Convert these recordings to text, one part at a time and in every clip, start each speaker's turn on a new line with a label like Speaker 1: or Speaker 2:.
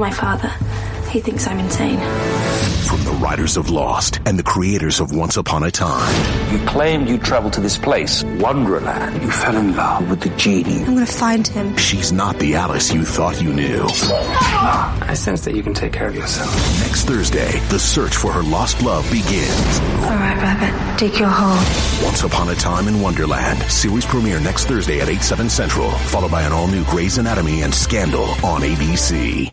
Speaker 1: My father, he thinks I'm insane.
Speaker 2: From the writers of Lost and the creators of Once Upon a Time.
Speaker 3: You claimed you traveled to this place, Wonderland. You fell in love with the genie.
Speaker 4: I'm gonna find him.
Speaker 2: She's not the Alice you thought you knew.
Speaker 5: I sense that you can take care of yourself.
Speaker 2: Next Thursday, the search for her lost love begins.
Speaker 1: All right, Rabbit, dig your hole.
Speaker 2: Once Upon a Time in Wonderland. Series premiere next Thursday at 8, 7 Central, followed by an all-new Grey's Anatomy and Scandal on ABC.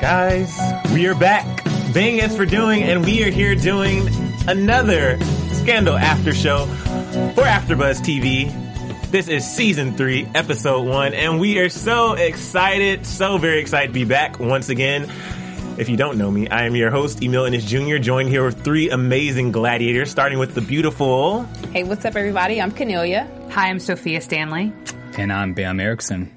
Speaker 6: Guys, we are back. Bing is for doing, and we are here doing another Scandal After Show for AfterBuzz TV. This is season three, episode one, and we are so excited, so very excited to be back once again. If you don't know me, I am your host, Emil Ennis Jr., joined here with three amazing gladiators, starting with the beautiful.
Speaker 7: Hey, what's up, everybody? I'm Cornelia.
Speaker 8: Hi, I'm Sophia Stanley.
Speaker 9: And I'm Bam Erickson.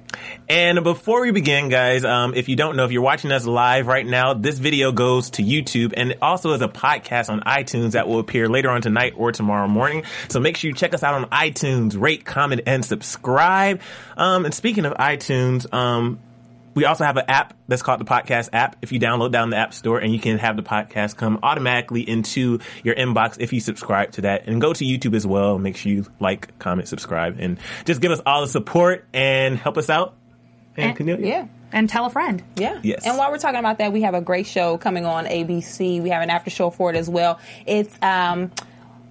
Speaker 6: And before we begin, guys, um, if you don't know, if you're watching us live right now, this video goes to YouTube and also is a podcast on iTunes that will appear later on tonight or tomorrow morning. So make sure you check us out on iTunes, rate, comment, and subscribe. Um, and speaking of iTunes, um, we also have an app that's called the podcast app. If you download down the app store and you can have the podcast come automatically into your inbox if you subscribe to that and go to YouTube as well. Make sure you like, comment, subscribe and just give us all the support and help us out. And, Cornelia?
Speaker 7: Yeah.
Speaker 8: And tell a friend.
Speaker 7: Yeah.
Speaker 6: Yes.
Speaker 7: And while we're talking about that, we have a great show coming on ABC. We have an after show for it as well. It's um,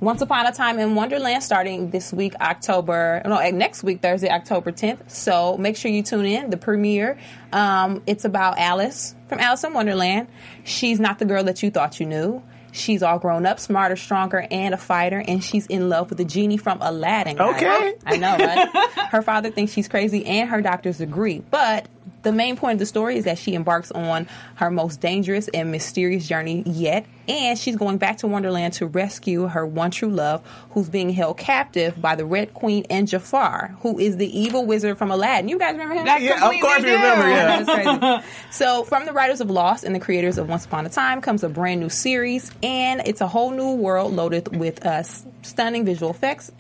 Speaker 7: Once Upon a Time in Wonderland starting this week, October, no, eh, next week, Thursday, October 10th. So make sure you tune in. The premiere, um, it's about Alice from Alice in Wonderland. She's not the girl that you thought you knew. She's all grown up, smarter, stronger, and a fighter, and she's in love with the genie from Aladdin.
Speaker 6: Okay.
Speaker 7: I know, right? her father thinks she's crazy, and her doctors agree. But the main point of the story is that she embarks on her most dangerous and mysterious journey yet, and she's going back to Wonderland to rescue her one true love, who's being held captive by the Red Queen and Jafar, who is the evil wizard from Aladdin. You guys remember him?
Speaker 6: Yeah, of course we remember, yeah.
Speaker 7: That's crazy. So, from the writers of Lost and the creators of Once Upon a Time comes a brand new series, and it's a whole new world loaded with uh, stunning visual effects.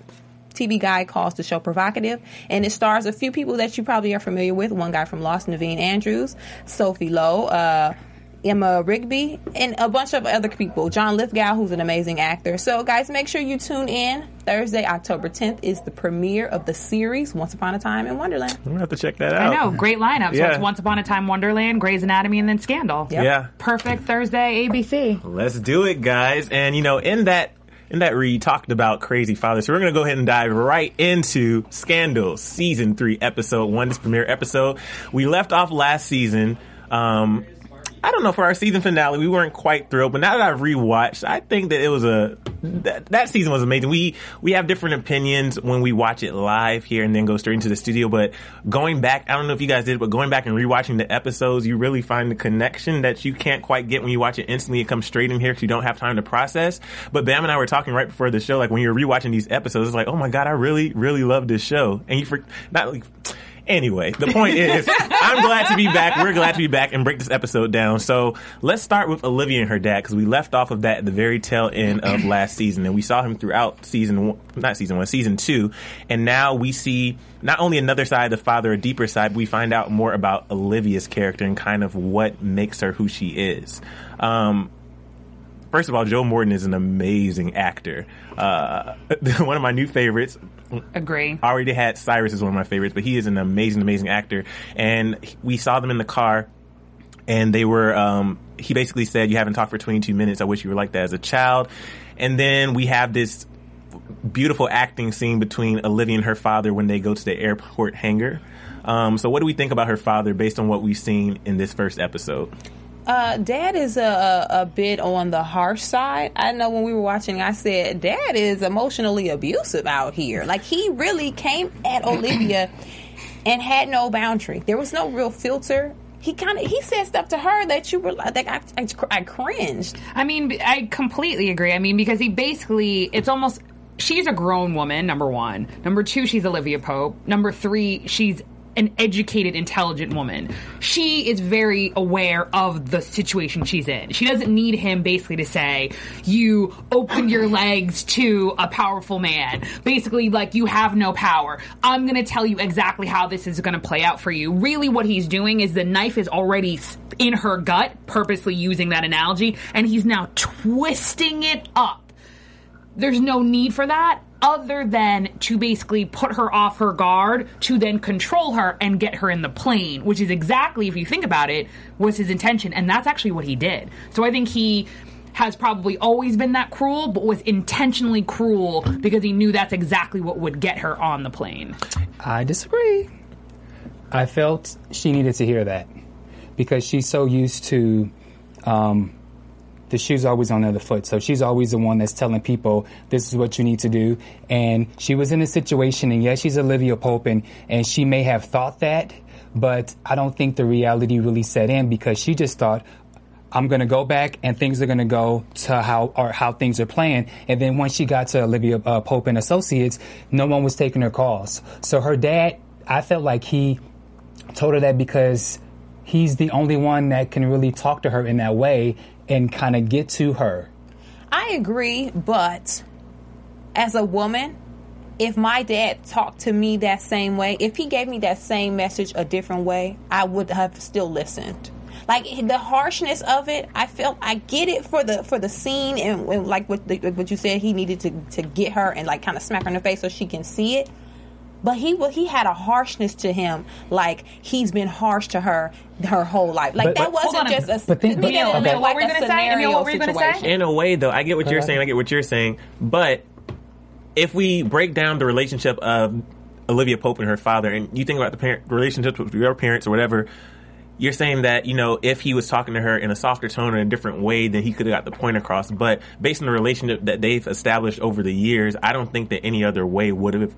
Speaker 7: TV Guide calls the show provocative, and it stars a few people that you probably are familiar with. One guy from Lost, Naveen Andrews, Sophie Lowe, uh, Emma Rigby, and a bunch of other people. John Lithgow, who's an amazing actor. So, guys, make sure you tune in. Thursday, October 10th is the premiere of the series Once Upon a Time in Wonderland.
Speaker 6: I'm gonna have to check that out.
Speaker 8: I know, great lineup. So
Speaker 6: Yeah.
Speaker 8: it's Once Upon a Time Wonderland, Grey's Anatomy, and then Scandal.
Speaker 7: Yep.
Speaker 6: Yeah.
Speaker 8: Perfect Thursday, ABC.
Speaker 6: Let's do it, guys. And you know, in that in that read talked about crazy fathers. So we're gonna go ahead and dive right into Scandal season three, episode one, this premiere episode. We left off last season. Um, I don't know for our season finale, we weren't quite thrilled, but now that I've rewatched, I think that it was a that, that season was amazing. We we have different opinions when we watch it live here and then go straight into the studio. But going back, I don't know if you guys did, but going back and rewatching the episodes, you really find the connection that you can't quite get when you watch it instantly. It comes straight in here because you don't have time to process. But Bam and I were talking right before the show, like when you're rewatching these episodes, it's like, oh my god, I really really love this show, and you for not like. Anyway, the point is, I'm glad to be back. We're glad to be back and break this episode down. So let's start with Olivia and her dad because we left off of that at the very tail end of last season, and we saw him throughout season one, not season one, season two, and now we see not only another side of the father, a deeper side. But we find out more about Olivia's character and kind of what makes her who she is. Um, First of all, Joe Morton is an amazing actor. Uh, one of my new favorites.
Speaker 8: Agree.
Speaker 6: I already had Cyrus as one of my favorites, but he is an amazing, amazing actor. And we saw them in the car, and they were. Um, he basically said, "You haven't talked for 22 minutes. I wish you were like that as a child." And then we have this beautiful acting scene between Olivia and her father when they go to the airport hangar. Um, so, what do we think about her father based on what we've seen in this first episode?
Speaker 7: Uh, Dad is a, a, bit on the harsh side. I know when we were watching, I said, Dad is emotionally abusive out here. Like, he really came at Olivia and had no boundary. There was no real filter. He kind of he said stuff to her that you were like, I, I, I cringed.
Speaker 8: I mean, I completely agree. I mean, because he basically, it's almost, she's a grown woman, number one. Number two, she's Olivia Pope. Number three, she's an educated, intelligent woman. She is very aware of the situation she's in. She doesn't need him basically to say, you open your legs to a powerful man. Basically, like, you have no power. I'm gonna tell you exactly how this is gonna play out for you. Really, what he's doing is the knife is already in her gut, purposely using that analogy, and he's now twisting it up. There's no need for that other than to basically put her off her guard to then control her and get her in the plane, which is exactly, if you think about it, was his intention. And that's actually what he did. So I think he has probably always been that cruel, but was intentionally cruel because he knew that's exactly what would get her on the plane.
Speaker 9: I disagree. I felt she needed to hear that because she's so used to um, the shoe's always on the other foot. So she's always the one that's telling people this is what you need to do. And she was in a situation, and yes, she's Olivia Pope, and, and she may have thought that, but I don't think the reality really set in because she just thought, I'm going to go back and things are going to go to how or how things are playing. And then once she got to Olivia uh, Pope and Associates, no one was taking her calls. So her dad, I felt like he told her that because he's the only one that can really talk to her in that way and kind of get to her.
Speaker 7: I agree, but as a woman, if my dad talked to me that same way, if he gave me that same message a different way, I would have still listened. Like the harshness of it, I felt I get it for the for the scene and, and like what the, what you said, he needed to to get her and like kind of smack her in the face so she can see it. But he he had a harshness to him, like he's been harsh to her her whole life. Like
Speaker 6: But-
Speaker 7: that
Speaker 6: but-
Speaker 7: wasn't just a.
Speaker 6: But think-
Speaker 7: to me,
Speaker 6: but-
Speaker 7: was
Speaker 6: okay.
Speaker 7: like
Speaker 8: What were you gonna say? Emil, what were you gonna say?
Speaker 7: situation.
Speaker 6: In a way, though, I get what you're
Speaker 9: Uh-huh.
Speaker 6: saying. I get what you're saying. But if we break down the relationship of Olivia Pope and her father, and you think about the parent relationships with your parents or whatever, you're saying that you know if he was talking to her in a softer tone or in a different way, then he could have got the point across. But based on the relationship that they've established over the years, I don't think that any other way would have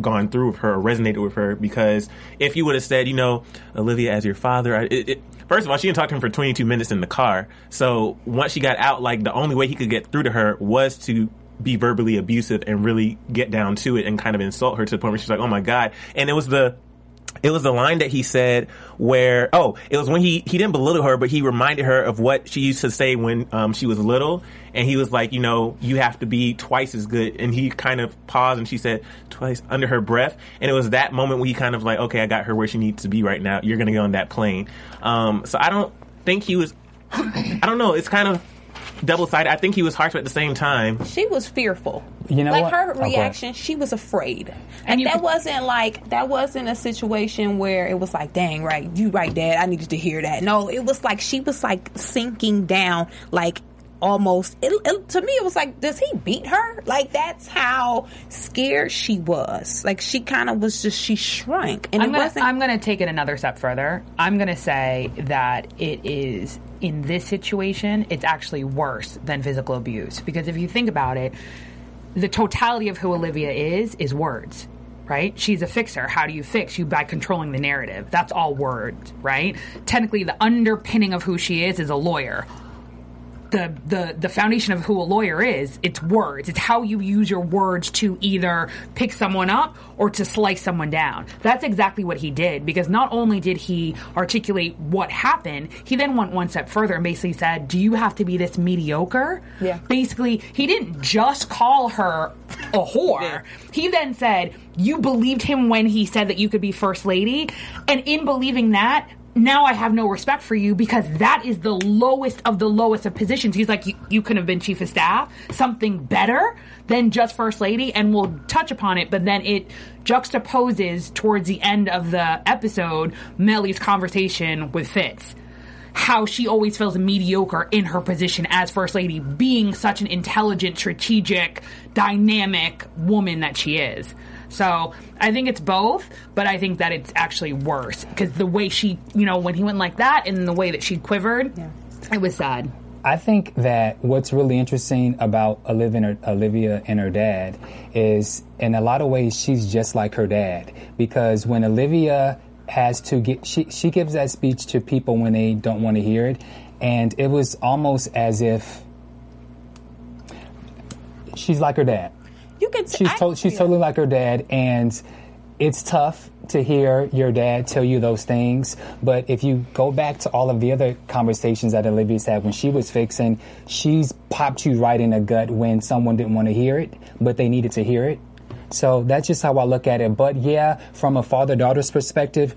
Speaker 6: gone through with her or resonated with her because if you would have said, you know, Olivia as your father, I, it, it, first of all, she didn't talk to him for 22 minutes in the car. So once she got out, like the only way he could get through to her was to be verbally abusive and really get down to it and kind of insult her to the point where she's like, oh my God. And it was the, it was the line that he said where oh it was when he he didn't belittle her but he reminded her of what she used to say when um, she was little and he was like you know you have to be twice as good and he kind of paused and she said twice under her breath and it was that moment when he kind of like okay I got her where she needs to be right now you're gonna get on that plane um, so I don't think he was I don't know it's kind of double sided I think he was harsh but at the same time
Speaker 7: She was fearful.
Speaker 9: You know
Speaker 7: like
Speaker 9: what?
Speaker 7: her
Speaker 9: Oh, go ahead.
Speaker 7: reaction, she was afraid. And that wasn't like that wasn't a situation where it was like, dang, right, you right, Dad, I needed to hear that. No, it was like she was like sinking down, like almost. It, it- to me, it was like, does he beat her? Like that's how scared she was. Like she kind of was just she shrank, and
Speaker 8: I'm
Speaker 7: it
Speaker 8: gonna,
Speaker 7: wasn't.
Speaker 8: I'm gonna take it another step further. I'm gonna say that it is in this situation, it's actually worse than physical abuse because if you think about it, the totality of who Olivia is is words. Right? She's a fixer. How do you fix? You by controlling the narrative. That's all words, right? Technically, the underpinning of who she is is a lawyer the the the foundation of who a lawyer is it's words. It's how you use your words to either pick someone up or to slice someone down. That's exactly what he did because not only did he articulate what happened he then went one step further and basically said do you have to be this mediocre?
Speaker 7: Yeah.
Speaker 8: basically he didn't just call her a whore. He then said you believed him when he said that you could be first lady. And in believing that now I have no respect for you because that is the lowest of the lowest of positions. He's like, you, you could have been chief of staff, something better than just first lady, and we'll touch upon it. But then it juxtaposes towards the end of the episode Mellie's conversation with Fitz. how she always feels mediocre in her position as first lady, being such an intelligent, strategic, dynamic woman that she is. So I think it's both, but I think that it's actually worse because the way she, you know, when he went like that and the way that she quivered, it was sad.
Speaker 9: I think that what's really interesting about Olivia and, her, Olivia and her dad is, in a lot of ways, she's just like her dad. Because when Olivia has to get, she, she gives that speech to people when they don't want to hear it. And it was almost as if she's like her dad.
Speaker 7: You could.
Speaker 9: She's,
Speaker 7: I-
Speaker 9: to- she's
Speaker 7: yeah.
Speaker 9: totally like her dad, and it's tough to hear your dad tell you those things. But if you go back to all of the other conversations that Olivia's had when she was fixing, she's popped you right in the gut when someone didn't want to hear it, but they needed to hear it. So that's just how I look at it. But yeah, from a father daughter's perspective,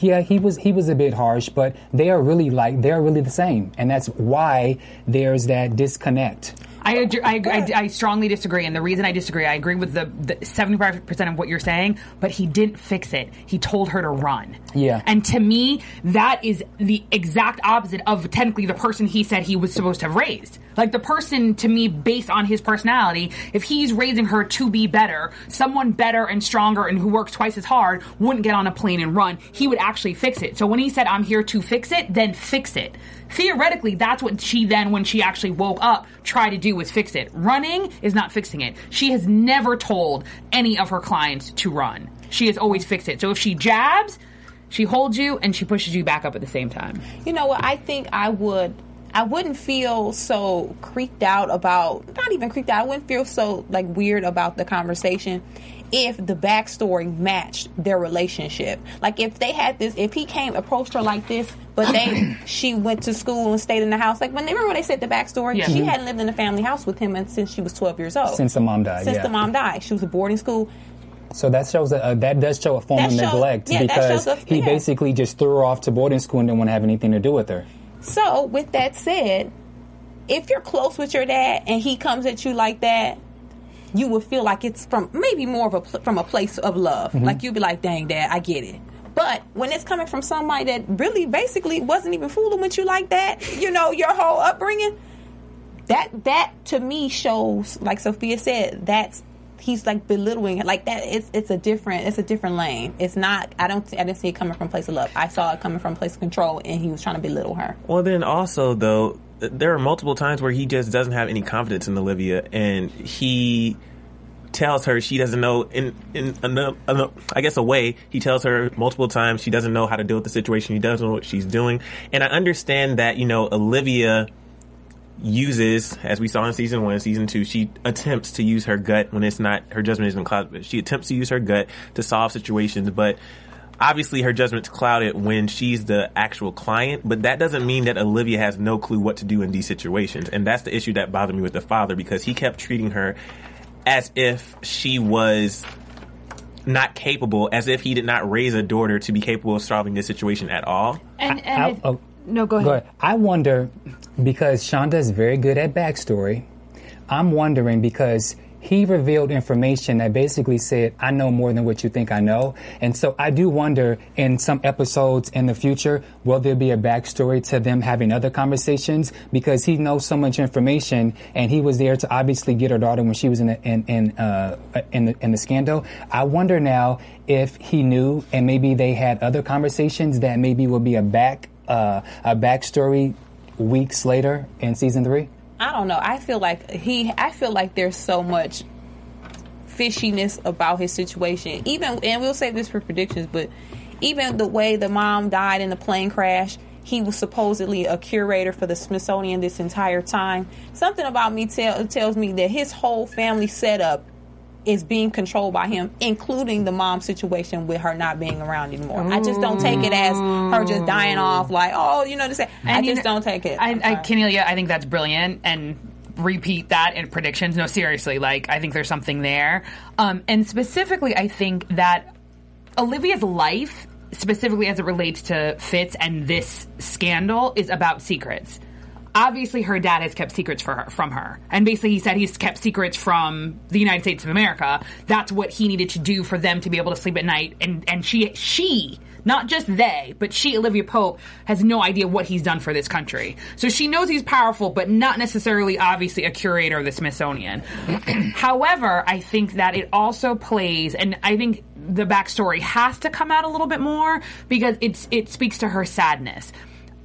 Speaker 9: yeah, he was he was a bit harsh, but they are really like they are really the same, and that's why there's that disconnect.
Speaker 8: I, I, I, I strongly disagree, and the reason I disagree, I agree with the seventy-five percent of what you're saying, but he didn't fix it. He told her to run.
Speaker 9: Yeah.
Speaker 8: And to me, that is the exact opposite of technically the person he said he was supposed to have raised. Like the person, to me, based on his personality, if he's raising her to be better, someone better and stronger and who works twice as hard wouldn't get on a plane and run. He would actually fix it. So when he said, I'm here to fix it, then fix it. Theoretically, that's what she then, when she actually woke up, tried to do was fix it. Running is not fixing it. She has never told any of her clients to run. She has always fixed it. So if she jabs, she holds you and she pushes you back up at the same time.
Speaker 7: You know what? I think I would. I wouldn't feel so creeped out about. Not even creeped out. I wouldn't feel so like weird about the conversation if the backstory matched their relationship. Like if they had this, if he came approached her like this, but they she went to school and stayed in the house. Like when remember when they said the backstory,
Speaker 9: Yeah.
Speaker 7: she
Speaker 9: Mhm.
Speaker 7: hadn't lived in the family house with him since she was twelve years old.
Speaker 9: Since the mom died,
Speaker 7: Since
Speaker 9: yeah.
Speaker 7: the mom died, she was a boarding school.
Speaker 9: So that shows a, uh, that does show a form
Speaker 7: That
Speaker 9: of
Speaker 7: shows-
Speaker 9: neglect
Speaker 7: yeah,
Speaker 9: because
Speaker 7: us-
Speaker 9: he basically just threw her off to boarding school and didn't want to have anything to do with her.
Speaker 7: So, with that said, if you're close with your dad and he comes at you like that, you would feel like it's from maybe more of a pl- from a place of love.
Speaker 9: Mhm.
Speaker 7: Like you'd be like, "Dang, dad, I get it." But when it's coming from somebody that really basically wasn't even fooling with you like that, you know, your whole upbringing, that that to me shows, like Sophia said, that's he's like belittling it. Like that, it's it's a different it's a different lane. It's not. I don't. I didn't see it coming from place of love. I saw it coming from place of control, and he was trying to belittle her.
Speaker 6: Well, then also though, there are multiple times where he just doesn't have any confidence in Olivia, and he tells her she doesn't know in in I guess a way he tells her multiple times she doesn't know how to deal with the situation. He doesn't know what she's doing, and I understand that you know Olivia uses, as we saw in season one, season two, she attempts to use her gut when it's not her judgment isn't clouded. But she attempts to use her gut to solve situations, but obviously her judgment's clouded when she's the actual client. But that doesn't mean that Olivia has no clue what to do in these situations, and that's the issue that bothered me with the father because he kept treating her as if she was not capable, as if he did not raise a daughter to be capable of solving this situation at all.
Speaker 8: And,
Speaker 9: I-
Speaker 8: and
Speaker 9: oh,
Speaker 8: no, go ahead.
Speaker 9: I wonder because Shonda is very good at backstory. I'm wondering because he revealed information that basically said, I know more than what you think I know. And so I do wonder in some episodes in the future, will there be a backstory to them having other conversations? Because he knows so much information and he was there to obviously get her daughter when she was in the, in, in, uh, in the, in the scandal. I wonder now if he knew and maybe they had other conversations that maybe will be a back, uh, a backstory weeks later in season three.
Speaker 7: I don't know. I feel like he. I feel like there's so much fishiness about his situation. Even and we'll save this for predictions, but even the way the mom died in the plane crash. He was supposedly a curator for the Smithsonian this entire time. Something about me tell, tells me that his whole family setup is being controlled by him, including the mom situation with her not being around anymore. I just don't take it as her just dying off, like, oh, you know, this. I
Speaker 8: And
Speaker 7: just
Speaker 8: know-
Speaker 7: don't take it.
Speaker 8: I, I. Cornelia, I think that's brilliant, and repeat that in predictions. No, seriously, like I think there's something there, um, and specifically, I think that Olivia's life, specifically as it relates to Fitz and this scandal, is about secrets. Obviously, her dad has kept secrets for her, from her, and basically, he said he's kept secrets from the United States of America. That's what he needed to do for them to be able to sleep at night, and and she she Not just they, but she, Olivia Pope, has no idea what he's done for this country. So she knows he's powerful, but not necessarily, obviously, a curator of the Smithsonian. However, I think that it also plays, and I think the backstory has to come out a little bit more because it's it speaks to her sadness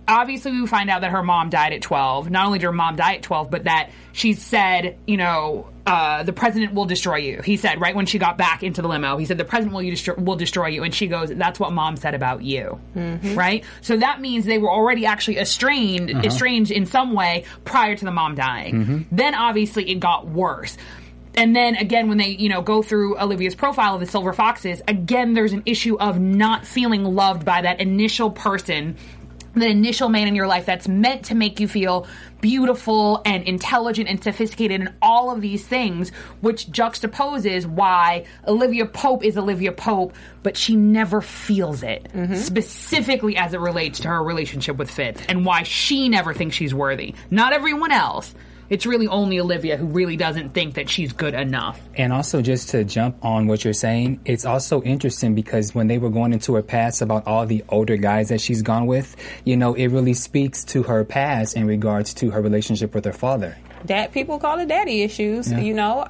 Speaker 8: obviously we find out that her mom died at 12 not only did her mom die at 12 but that she said you know uh, the president will destroy you. He said right when she got back into the limo he said the president will, you destroy, will destroy you. And she goes that's what mom said about you. Right? So that means they were already actually estranged
Speaker 9: Uh-huh.
Speaker 8: estranged in some way prior to the mom dying. Then obviously it got worse. And then again, when they, you know, go through Olivia's profile of the Silver Foxes, again, there's an issue of not feeling loved by that initial person, the initial man in your life that's meant to make you feel beautiful and intelligent and sophisticated and all of these things, which juxtaposes why Olivia Pope is Olivia Pope, but she never feels it, mm-hmm. specifically as it relates to her relationship with Fitz and why she never thinks she's worthy. Not everyone else. It's really only Olivia who really doesn't think that she's good enough.
Speaker 9: And also, just to jump on what you're saying, it's also interesting because when they were going into her past about all the older guys that she's gone with, you know, it really speaks to her past in regards to her relationship with her father.
Speaker 7: That people call it daddy issues.
Speaker 9: Yeah.
Speaker 7: You know,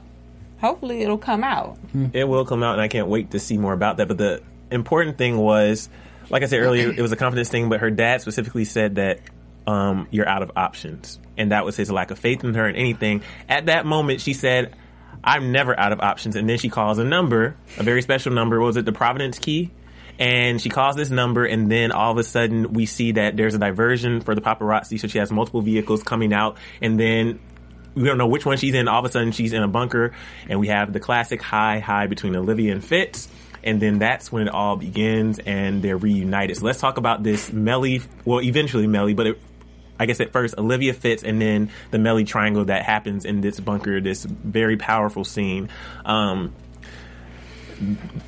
Speaker 7: hopefully it'll come out.
Speaker 6: It will come out, and I can't wait to see more about that. But the important thing was, like I said earlier, it was a confidence thing. But her dad specifically said that um, you're out of options, and that was his lack of faith in her and anything. At that moment, she said, "I'm never out of options." And then she calls a number, a very special number. What was it the Providence key? And she calls this number, and then all of a sudden, we see that there's a diversion for the paparazzi. So she has multiple vehicles coming out, and then we don't know which one she's in. All of a sudden, she's in a bunker, and we have the classic high high between Olivia and Fitz. And then that's when it all begins, and they're reunited. So let's talk about this Mellie. Well, eventually Mellie, but it, I guess at first Olivia Fitz, and then the Mellie triangle that happens in this bunker. This very powerful scene. Um,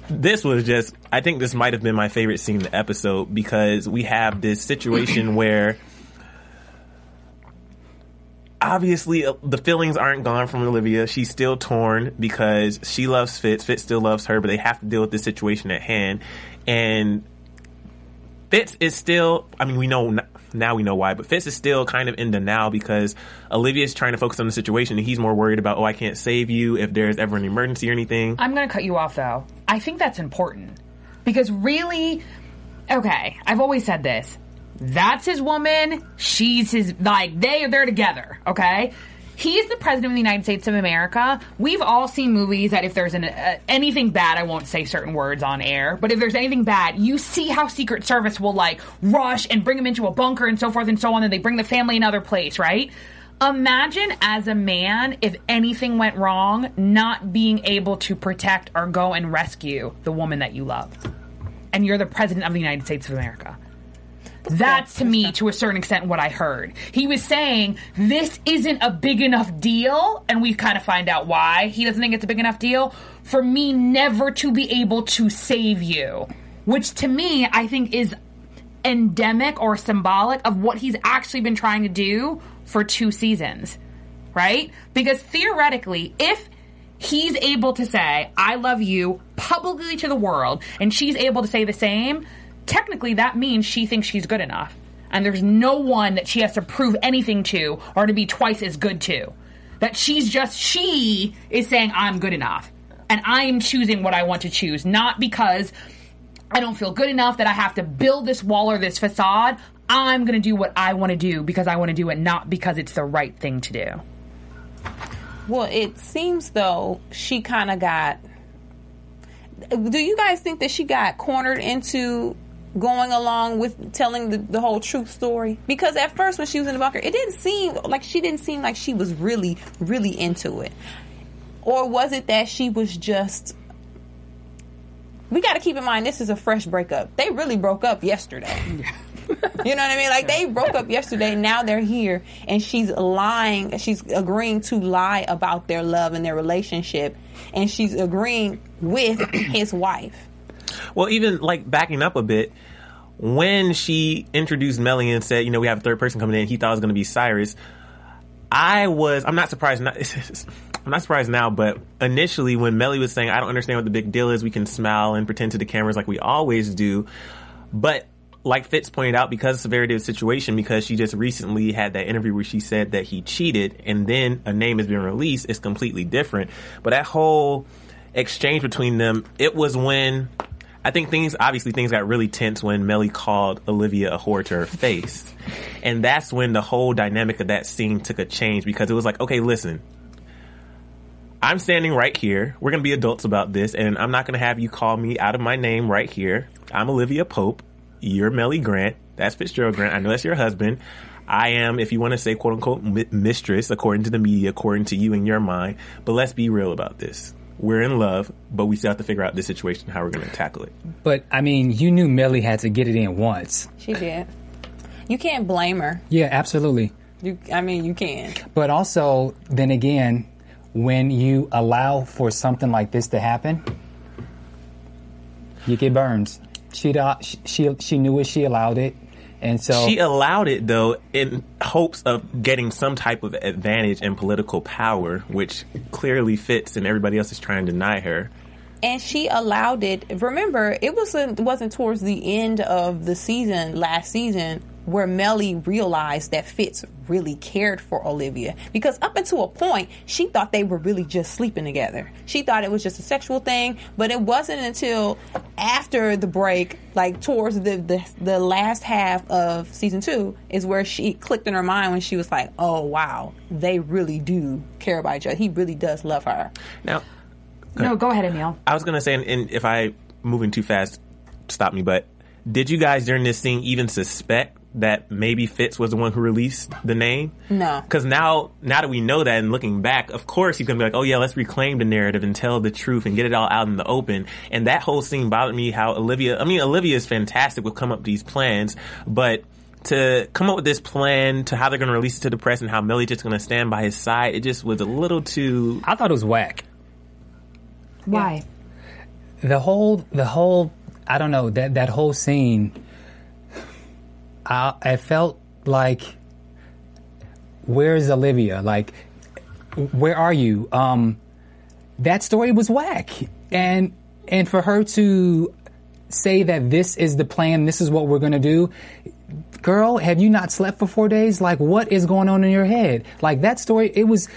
Speaker 6: this was just I think this might have been my favorite scene in the episode because we have this situation where obviously uh, the feelings aren't gone from Olivia. She's still torn because she loves Fitz. Fitz still loves her, but they have to deal with the situation at hand. And Fitz is still, I mean, we know now we know why, but Fitz is still kind of in the now because Olivia is trying to focus on the situation and he's more worried about, oh, I can't save you if there's ever an emergency or anything.
Speaker 8: I'm going to cut you off though. I think that's important because really, okay, I've always said this. That's his woman. She's his, like, they they're together, okay? He's the president of the United States of America. We've all seen movies that if there's an, uh, anything bad, I won't say certain words on air, but if there's anything bad, you see how Secret Service will like rush and bring him into a bunker and so forth and so on, and they bring the family another place, right? Imagine as a man, if anything went wrong, not being able to protect or go and rescue the woman that you love. And you're the president of the United States of America. That's to me, to a certain extent, what I heard. He was saying this isn't a big enough deal, and we kind of find out why he doesn't think it's a big enough deal for me never to be able to save you. Which to me, I think is endemic or symbolic of what he's actually been trying to do for two seasons, right? Because theoretically, if he's able to say, I love you publicly to the world, and she's able to say the same, technically that means she thinks she's good enough. And there's no one that she has to prove anything to or to be twice as good to. That she's just, she is saying, I'm good enough. And I am choosing what I want to choose, not because I don't feel good enough that I have to build this wall or this facade. I'm going to do what I want to do because I want to do it, not because it's the right thing to do.
Speaker 7: Well, it seems though she kind of got. Do you guys think that she got cornered into going along with telling the, the whole truth story? Because at first, when she was in the bunker, it didn't seem like she didn't seem like she was really, really into it. Or was it that she was just. We got to keep in mind this is a fresh breakup. They really broke up yesterday. You know what I mean? Like they broke up yesterday. Now they're here, and she's lying. She's agreeing to lie about their love and their relationship, and she's agreeing with his wife.
Speaker 6: Well, even like backing up a bit, when she introduced Mellie and said, you know, we have a third person coming in, he thought it was going to be Cyrus. I was, I'm not surprised. Not, I'm not surprised now, but initially when Mellie was saying, I don't understand what the big deal is, we can smile and pretend to the cameras like we always do. But like Fitz pointed out, because of severity of the situation, because she just recently had that interview where she said that he cheated, and then a name has been released, it's completely different. But that whole exchange between them, it was when I think things obviously things got really tense when Mellie called Olivia a whore to her face. And that's when the whole dynamic of that scene took a change because it was like, okay, listen, I'm standing right here. We're to be adults about this, and I'm not to have you call me out of my name right here. I'm Olivia Pope. You're Mellie Grant. That's Fitzgerald Grant. I know that's your husband. I am, if you want to say quote unquote, mistress, according to the media, according to you in your mind. But let's be real about this. We're in love, but we still have to figure out this situation, how we're going to tackle it.
Speaker 9: But I mean, you knew Mellie had to get it in once.
Speaker 7: She did. You can't blame her.
Speaker 9: Yeah, absolutely.
Speaker 7: You, I mean, you can.
Speaker 9: But also, then again, when you allow for something like this to happen, you get burns. She she she knew it. She allowed it, and so
Speaker 6: She allowed it though in hopes of getting some type of advantage and political power, which clearly Fitz and everybody else is trying to deny her.
Speaker 7: and she allowed it. Remember, it wasn't wasn't towards the end of the season last season where Mellie realized that Fitz really cared for Olivia because up until a point she thought they were really just sleeping together. She thought it was just a sexual thing, but it wasn't until after the break, like towards the the, the last half of season 2 is where she clicked in her mind when she was like, "Oh wow, they really do care about each other. He really does love her."
Speaker 6: Now,
Speaker 8: No, go ahead, Emil.
Speaker 6: I was gonna say, and, and if I moving too fast, stop me. But did you guys during this scene even suspect that maybe Fitz was the one who released the name?
Speaker 7: No.
Speaker 6: Because now, now that we know that, and looking back, of course he's gonna be like, "Oh yeah, let's reclaim the narrative and tell the truth and get it all out in the open." And that whole scene bothered me. How Olivia, I mean, Olivia is fantastic with come up with these plans, but to come up with this plan to how they're gonna release it to the press and how Mellie just gonna stand by his side, it just was a little too.
Speaker 9: I thought it was whack.
Speaker 8: Why?
Speaker 9: the whole the whole I don't know that that whole scene. I I felt like, where's Olivia? Like, where are you? Um, that story was whack, and and for her to say that this is the plan, this is what we're gonna do. Girl, have you not slept for four days? Like, what is going on in your head? Like that story, it was.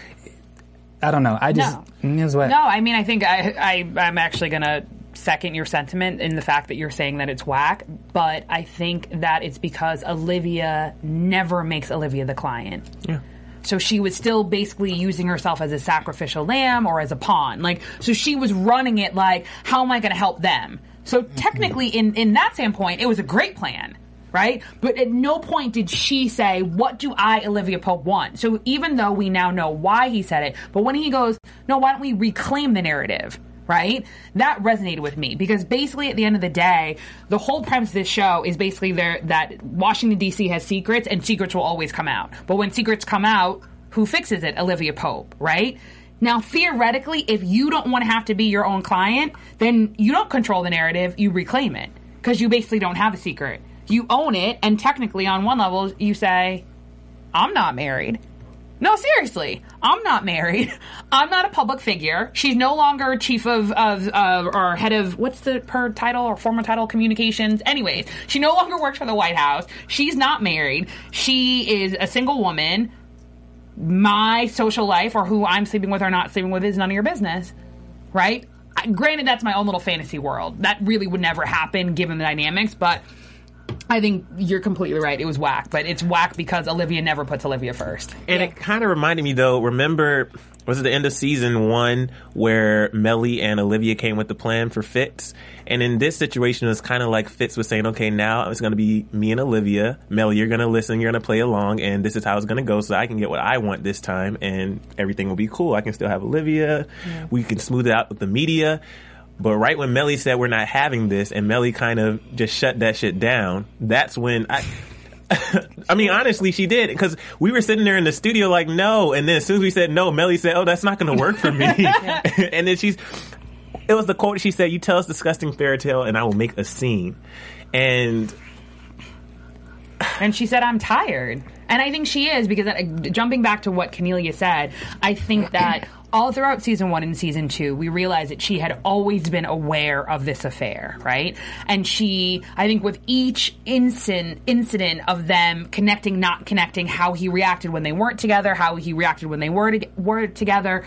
Speaker 9: I don't know. I just
Speaker 8: No.
Speaker 9: it was whack.
Speaker 8: No, I mean, I think I, I I'm actually gonna second your sentiment in the fact that you're saying that it's whack, but I think that it's because Olivia never makes Olivia the client.
Speaker 6: Yeah.
Speaker 8: So she was still basically using herself as a sacrificial lamb or as a pawn. Like, so she was running it like, how am I going to help them? So technically, in, in that standpoint, it was a great plan, right? But at no point did she say, what do I, Olivia Pope, want? So even though we now know why he said it, but when he goes, no, why don't we reclaim the narrative? Right? That resonated with me because basically at the end of the day, the whole premise of this show is basically there that Washington DC has secrets and secrets will always come out. But when secrets come out, who fixes it? Olivia Pope, right? Now, theoretically, if you don't want to have to be your own client, then you don't control the narrative, you reclaim it. Because you basically don't have a secret. You own it, and technically, on one level, you say, I'm not married. No, seriously, I'm not married. I'm not a public figure. She's no longer chief of, of uh, or head of what's the her title or former title communications. Anyways, she no longer works for the White House. She's not married. She is a single woman. My social life or who I'm sleeping with or not sleeping with is none of your business, right? Granted, that's my own little fantasy world. That really would never happen given the dynamics, but I think you're completely right. It was whack, but it's whack because Olivia never puts Olivia first.
Speaker 6: And it kind of reminded me though, remember, was it the end of season one where Mellie and Olivia came with the plan for Fitz? And in this situation, it's kind of like Fitz was saying, okay, now it's going to be me and Olivia. Mellie, you're going to listen, you're going to play along, and this is how it's going to go so I can get what I want this time and everything will be cool. I can still have Olivia. We can smooth it out with the media. But right when Mellie said we're not having this and Mellie kind of just shut that shit down, that's when I. I mean, honestly, she did because we were sitting there in the studio like, no. And then as soon as we said no, Mellie said, oh, that's not going to work for me. and then she's, it was the quote she said, you tell us disgusting fairy tale and I will make a scene. And
Speaker 8: And she said, I'm tired. And I think she is because uh, jumping back to what Cornelia said, I think that all throughout season one and season two, we realized that she had always been aware of this affair, right? And she, I think, with each incident incident of them connecting, not connecting, how he reacted when they weren't together, how he reacted when they were to, were together.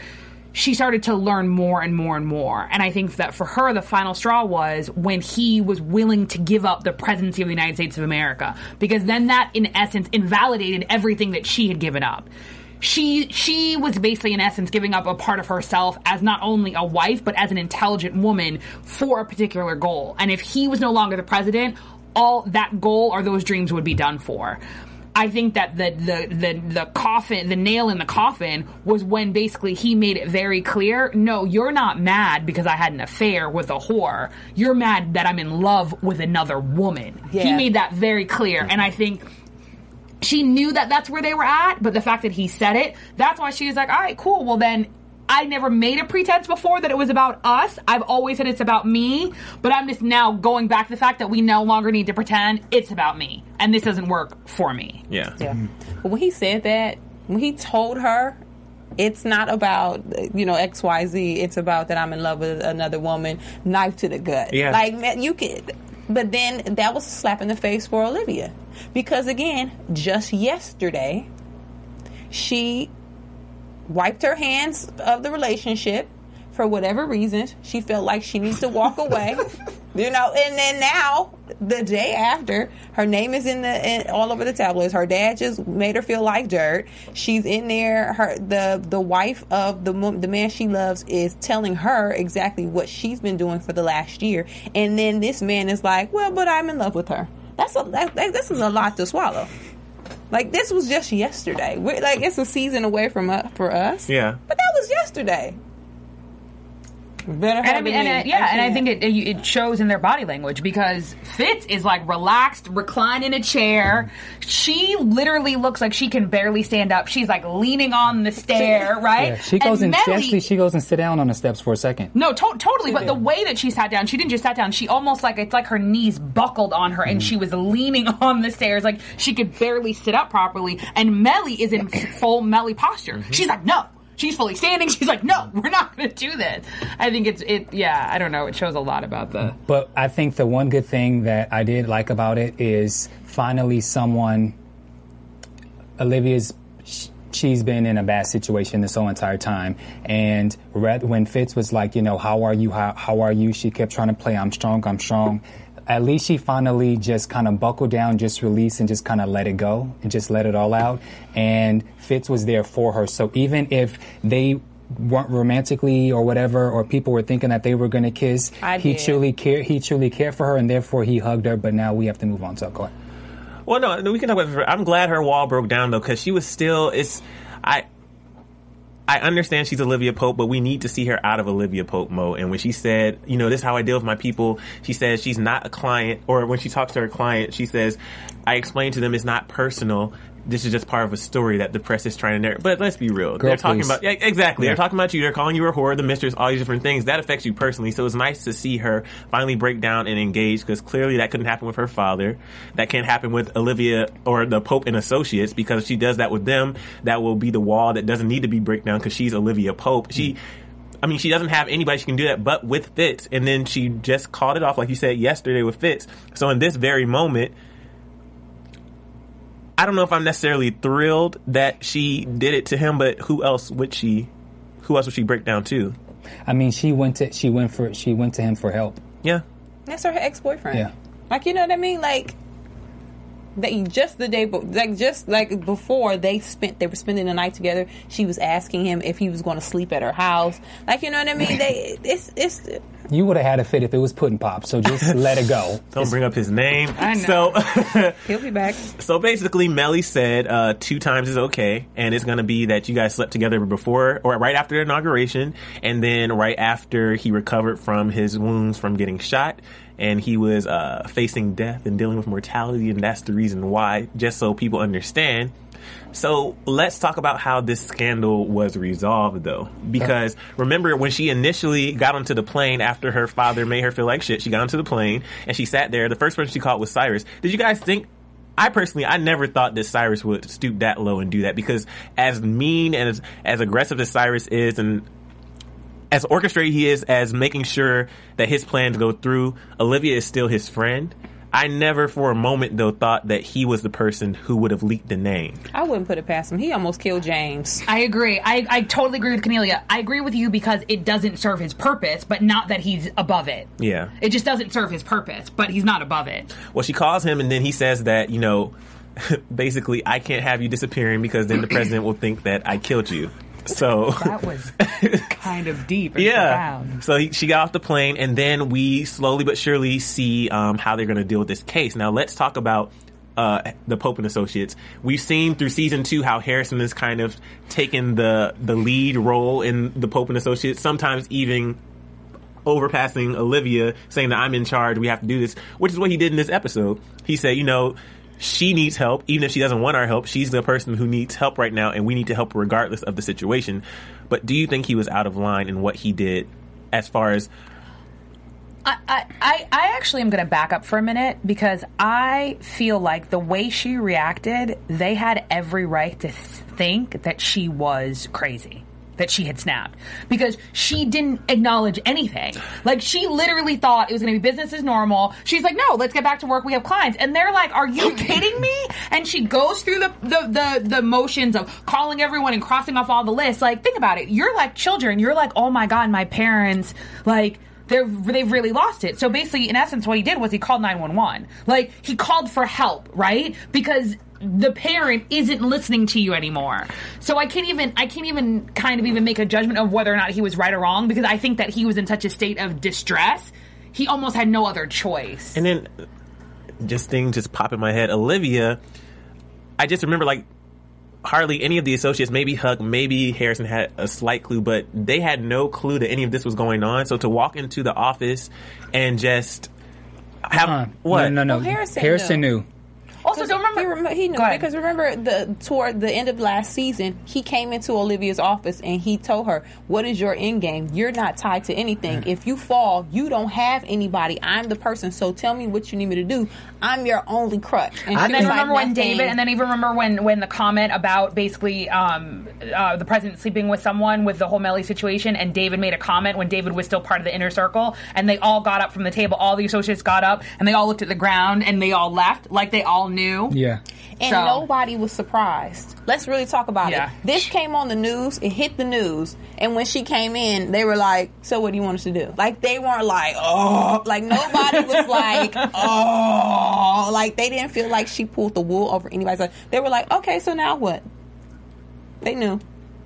Speaker 8: She started to learn more and more and more. And I think that for her, the final straw was when he was willing to give up the presidency of the United States of America. Because then that, in essence, invalidated everything that she had given up she she was basically in essence giving up a part of herself as not only a wife but as an intelligent woman for a particular goal. And if he was no longer the president, all that goal or those dreams would be done for. I think that the, the the the coffin, the nail in the coffin, was when basically he made it very clear: no, you're not mad because I had an affair with a whore. You're mad that I'm in love with another woman. He made that very clear, and I think she knew that that's where they were at, but the fact that he said it, that's why she was like, all right, cool. Well, then I never made a pretense before that it was about us. I've always said it's about me, but I'm just now going back to the fact that we no longer need to pretend it's about me, and this doesn't work for me.
Speaker 6: Yeah.
Speaker 7: Yeah. But when he said that, when he told her, it's not about you know X Y Z. It's about that I'm in love with another woman. Knife to the gut.
Speaker 6: Yeah.
Speaker 7: Like man, you could. But then that was a slap in the face for Olivia, because again, just yesterday, she wiped her hands of the relationship for whatever reasons. She felt like she needs to walk away. You know, and then now, the day after, her name is in the in, all over the tabloids. Her dad just made her feel like dirt. She's in there. Her the the wife of the the man she loves is telling her exactly what she's been doing for the last year, and then this man is like, "Well, but I'm in love with her." That's a that, that- this is a lot to swallow. Like this was just yesterday. We're, like it's a season away from uh, for us.
Speaker 6: Yeah.
Speaker 7: But that was yesterday. Better
Speaker 8: And I mean, and
Speaker 7: in.
Speaker 8: it, yeah, and I think it, it shows in their body language because Fitz is like relaxed, reclined in a chair. She literally looks like she can barely stand up. She's like leaning on the stair, right?
Speaker 9: Yeah, she goes and, she
Speaker 8: Mellie-
Speaker 9: actually she goes and sit down on the steps for a second.
Speaker 8: no, to- totally. But the way that she sat down, she didn't just sat down. She almost like it's like her knees buckled on her, and mm. she was leaning on the stairs, like she could barely sit up properly. And Mellie is in full Mellie posture. Mm-hmm. She's like, no. She's fully standing. She's like, no, we're not going to do this. I think it's it. Yeah, I don't know. It shows a lot about the.
Speaker 9: But I think the one good thing that I did like about it is finally someone. Olivia's she's been in a bad situation this whole entire time, and when Fitz was like, you know, how are you? How how are you? She kept trying to play, I'm strong, I'm strong. At least she finally just kind of buckled down, just released, and just kind of let it go and just let it all out. And Fitz was there for her. So even if they weren't romantically or whatever, or people were thinking that they were going to kiss,
Speaker 7: I
Speaker 9: he
Speaker 7: did.
Speaker 9: truly cared. He truly cared for her, and therefore he hugged her. But now we have to move on. So go ahead.
Speaker 6: Well, no, no, we can talk about. I'm glad her wall broke down though, because she was still. It's I. I understand she's Olivia Pope, but we need to see her out of Olivia Pope mode. And when she said, you know, this is how I deal with my people, she says she's not a client, or when she talks to her client, she says, I explain to them it's not personal. This is just part of a story that the press is trying to narrate. But let's be real.
Speaker 9: Girl,
Speaker 6: They're talking
Speaker 9: please.
Speaker 6: about, yeah, exactly.
Speaker 9: Yeah.
Speaker 6: They're talking about you. They're calling you a whore, the mistress, all these different things. That affects you personally. So it's nice to see her finally break down and engage because clearly that couldn't happen with her father. That can't happen with Olivia or the Pope and Associates because if she does that with them, that will be the wall that doesn't need to be break down because she's Olivia Pope. She, I mean, she doesn't have anybody she can do that but with Fitz. And then she just called it off, like you said yesterday with Fitz. So in this very moment, I don't know if I'm necessarily thrilled that she did it to him, but who else would she? Who else would she break down to?
Speaker 9: I mean, she went to she went for she went to him for help.
Speaker 6: Yeah,
Speaker 7: That's her ex boyfriend.
Speaker 9: Yeah.
Speaker 7: Like you know what I mean? Like they just the day, be- like just like before they spent, they were spending the night together. She was asking him if he was going to sleep at her house. Like you know what I mean? They it's it's
Speaker 9: You would have had a fit if it was pudding pop. So just let it go.
Speaker 6: don't bring up his name.
Speaker 8: I know.
Speaker 6: So,
Speaker 7: he'll be back.
Speaker 6: so basically, Mellie said uh, two times is okay, and it's going to be that you guys slept together before or right after the inauguration, and then right after he recovered from his wounds from getting shot. And he was uh, facing death and dealing with mortality, and that's the reason why, just so people understand. So let's talk about how this scandal was resolved, though. Because remember, when she initially got onto the plane after her father made her feel like shit, she got onto the plane and she sat there. The first person she called was Cyrus. Did you guys think? I personally, I never thought that Cyrus would stoop that low and do that because as mean and as, as aggressive as Cyrus is, and as orchestrated he is as making sure that his plans go through, Olivia is still his friend. I never for a moment though thought that he was the person who would have leaked the name.
Speaker 7: I wouldn't put it past him. He almost killed James.
Speaker 8: I agree. I, I totally agree with Cornelia. I agree with you because it doesn't serve his purpose, but not that he's above it.
Speaker 6: Yeah.
Speaker 8: It just doesn't serve his purpose, but he's not above it.
Speaker 6: Well, she calls him and then he says that, you know, basically I can't have you disappearing because then the president will think that I killed you. So
Speaker 8: That was kind of deep and
Speaker 6: yeah.
Speaker 8: profound.
Speaker 6: So he, she got off the plane, and then we slowly but surely see um, how they're going to deal with this case. Now let's talk about uh, the Pope and Associates. We've seen through season two how Harrison has kind of taken the the lead role in the Pope and Associates. Sometimes even overpassing Olivia, saying that I'm in charge, we have to do this, which is what he did in this episode. He said, you know, she needs help, even if she doesn't want our help. She's the person who needs help right now, and we need to help regardless of the situation. But do you think he was out of line in what he did as far as
Speaker 8: I, I, I actually am going to back up for a minute because I feel like the way she reacted, they had every right to think that she was crazy. That she had snapped because she didn't acknowledge anything. Like she literally thought it was going to be business as normal. She's like, "No, let's get back to work. We have clients." And they're like, "Are you kidding me?" And she goes through the the the, the motions of calling everyone and crossing off all the lists. Like, think about it. You're like children. You're like, "Oh my god, my parents like." they're they've really lost it. So basically, in essence, what he did was he called nine one one. Like he called for help, right? Because the parent isn't listening to you anymore. So I can't even I can't even kind of even make a judgment of whether or not he was right or wrong because I think that he was in such a state of distress. He almost had no other choice.
Speaker 6: And then just thing just pop in my head. Olivia, I just remember like hardly any of the associates, maybe Huck, maybe Harrison had a slight clue, but they had no clue that any of this was going on. So to walk into the office and just have
Speaker 9: Uh,
Speaker 6: what?
Speaker 9: No, no, no.
Speaker 7: Well, Harrison
Speaker 9: Harrison
Speaker 7: knew.
Speaker 9: knew.
Speaker 7: Also, don't remember he, he knew because remember the toward the end of last season, he came into Olivia's office and he told her, "What is your end game? You're not tied to anything. If you fall, you don't have anybody. I'm the person. So tell me what you need me to do. I'm your only crutch." And
Speaker 8: And then
Speaker 7: like,
Speaker 8: remember when David, and then even remember when when the comment about basically um, uh, the president sleeping with someone with the whole Mellie situation, and David made a comment when David was still part of the inner circle, and they all got up from the table. All the associates got up, and they all looked at the ground, and they all left like they all knew.
Speaker 9: Yeah.
Speaker 7: and
Speaker 8: So-
Speaker 7: nobody was surprised. Let's really talk about
Speaker 8: Yeah.
Speaker 7: it. This came on the news. It hit the news, and when she came in, they were like, "So what do you want us to do?" Like they weren't like, "Oh," like nobody was like, "Oh," like they didn't feel like she pulled the wool over anybody's eyes. They were like, "Okay, so now what?" They knew.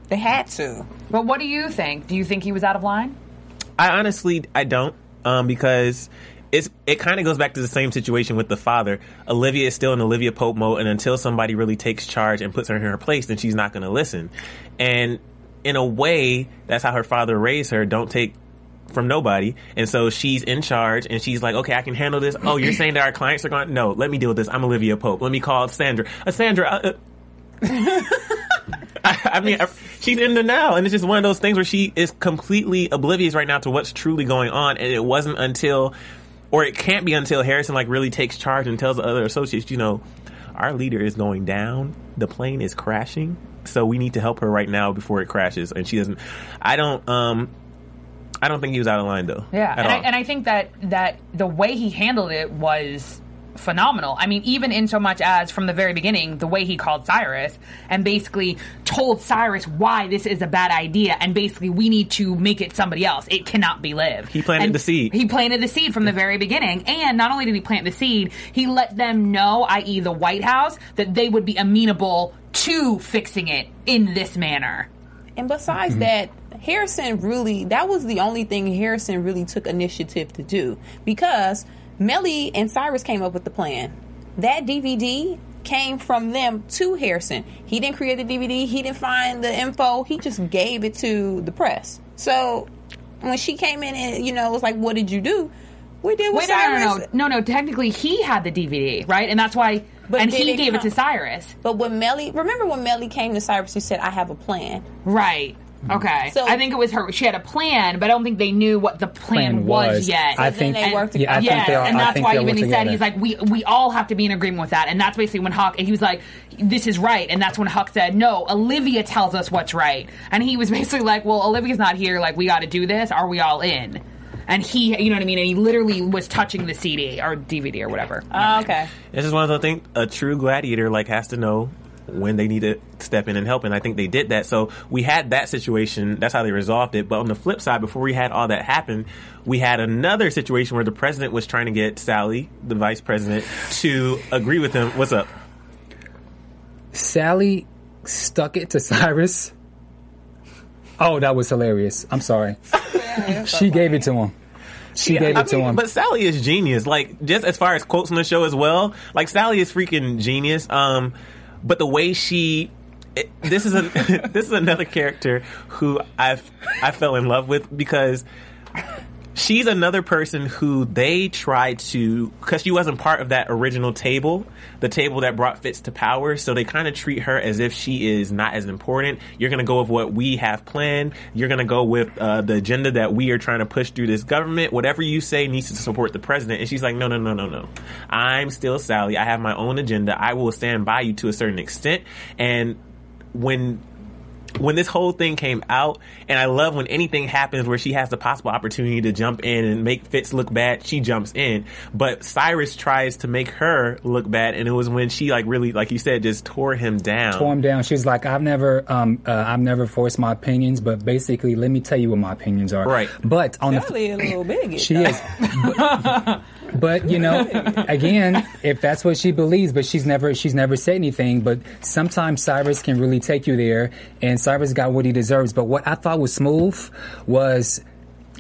Speaker 7: They had to.
Speaker 8: But what do you think? Do you think he was out of line?
Speaker 6: I honestly I don't um, because it's it kind of goes back to the same situation with the father. Olivia is still in Olivia Pope mode, and until somebody really takes charge and puts her in her place, then she's not going to listen. And in a way, that's how her father raised her. Don't take from nobody, and so she's in charge, and she's like, "Okay, I can handle this." Oh, you're saying that our clients are going? No, let me deal with this. I'm Olivia Pope. Let me call Sandra. Uh, Sandra. Uh, uh, I, I mean, I- she's in the now, and it's just one of those things where she is completely oblivious right now to what's truly going on, and it wasn't until, or it can't be until Harrison like really takes charge and tells the other associates, you know, our leader is going down, the plane is crashing, so we need to help her right now before it crashes, and she doesn't. I don't. um I don't think he was out of line though.
Speaker 8: Yeah, and I, and I think that that the way he handled it was phenomenal. I mean, even in so much as from the very beginning, the way he called Cyrus and basically told Cyrus why this is a bad idea, and basically we need to make it somebody else. It cannot be Liv.
Speaker 6: He planted
Speaker 8: And
Speaker 6: the seed.
Speaker 8: He planted the seed from the very beginning, and not only did he plant the seed, he let them know, i.e., the White House, that they would be amenable to fixing it in this manner.
Speaker 7: And besides mm-hmm. that, Harrison really, that was the only thing Harrison really took initiative to do because Mellie and Cyrus came up with the plan. That DVD came from them to Harrison. He didn't create the DVD, he didn't find the info, he just gave it to the press. So when she came in and, you know, was like, What did you do? We did what
Speaker 8: Wait, no, no, no, no, no, no. Technically, he had the DVD, right? And that's why,
Speaker 7: But
Speaker 8: and he
Speaker 7: it
Speaker 8: gave it to Cyrus,
Speaker 7: But when Mellie, remember when Mellie came to Cyrus, he said, I have a plan.
Speaker 8: right? Mm-hmm. Okay.
Speaker 7: So-
Speaker 8: I think it was her. She had a plan, but I don't think they knew what the plan,
Speaker 9: Plan
Speaker 8: was,
Speaker 9: was.
Speaker 8: yet.
Speaker 9: I
Speaker 7: And
Speaker 9: think-
Speaker 7: they worked
Speaker 9: yeah, I
Speaker 7: together.
Speaker 9: think they all-
Speaker 8: and
Speaker 9: I
Speaker 8: that's
Speaker 9: think
Speaker 8: why even
Speaker 9: work
Speaker 8: he said he's like we we all have to be in agreement with that, and that's basically when Huck and he was like, "This is right," and that's when Huck said, "No, Olivia tells us what's right," and he was basically like, "Well, Olivia's not here. Like, we got to do this. Are we all in?" And he, you know what I mean, and he literally was touching the CD or DVD or whatever.
Speaker 7: Oh, okay.
Speaker 6: This is one of those things. A true gladiator like has to know when they need to step in and help, and I think they did that. So we had that situation. That's how they resolved it. But on the flip side, before we had all that happen, we had another situation where the president was trying to get Sally, the vice president, to agree with him. What's up?
Speaker 9: Sally stuck it to Cyrus. Oh, that was hilarious. I'm sorry. she gave it to him. She
Speaker 6: Yeah,
Speaker 9: gave
Speaker 6: I
Speaker 9: it to
Speaker 6: mean,
Speaker 9: him.
Speaker 6: But Sally is genius. Like just as far as quotes on the show as well. Like Sally is freaking genius. Um, but the way she. This is a this is another character who I've I fell in love with because she's another person who they tried to because she wasn't part of that original table, the table that brought Fitz to power. So they kind of treat her as if she is not as important. You're going to go with what we have planned. You're going to go with uh, the agenda that we are trying to push through this government. Whatever you say needs to support the president. And she's like, no, no, no, no, no. I'm still Sally. I have my own agenda. I will stand by you to a certain extent. And when when this whole thing came out, and I love when anything happens where she has the possible opportunity to jump in and make Fitz look bad, she jumps in. But Cyrus tries to make her look bad, and it was when she like really, like you said, just tore him down.
Speaker 9: tore him down. She was like, "I've never, um, uh, I've never forced my opinions, but basically, let me tell you what my opinions are."
Speaker 6: Right.
Speaker 9: But on the
Speaker 7: Sally a little big.
Speaker 9: She is. But, but, you know, again, if that's what she believes, but she's never she's never said anything. But sometimes Cyrus can really take you there, and Cyrus got what he deserves. But what I thought was smooth was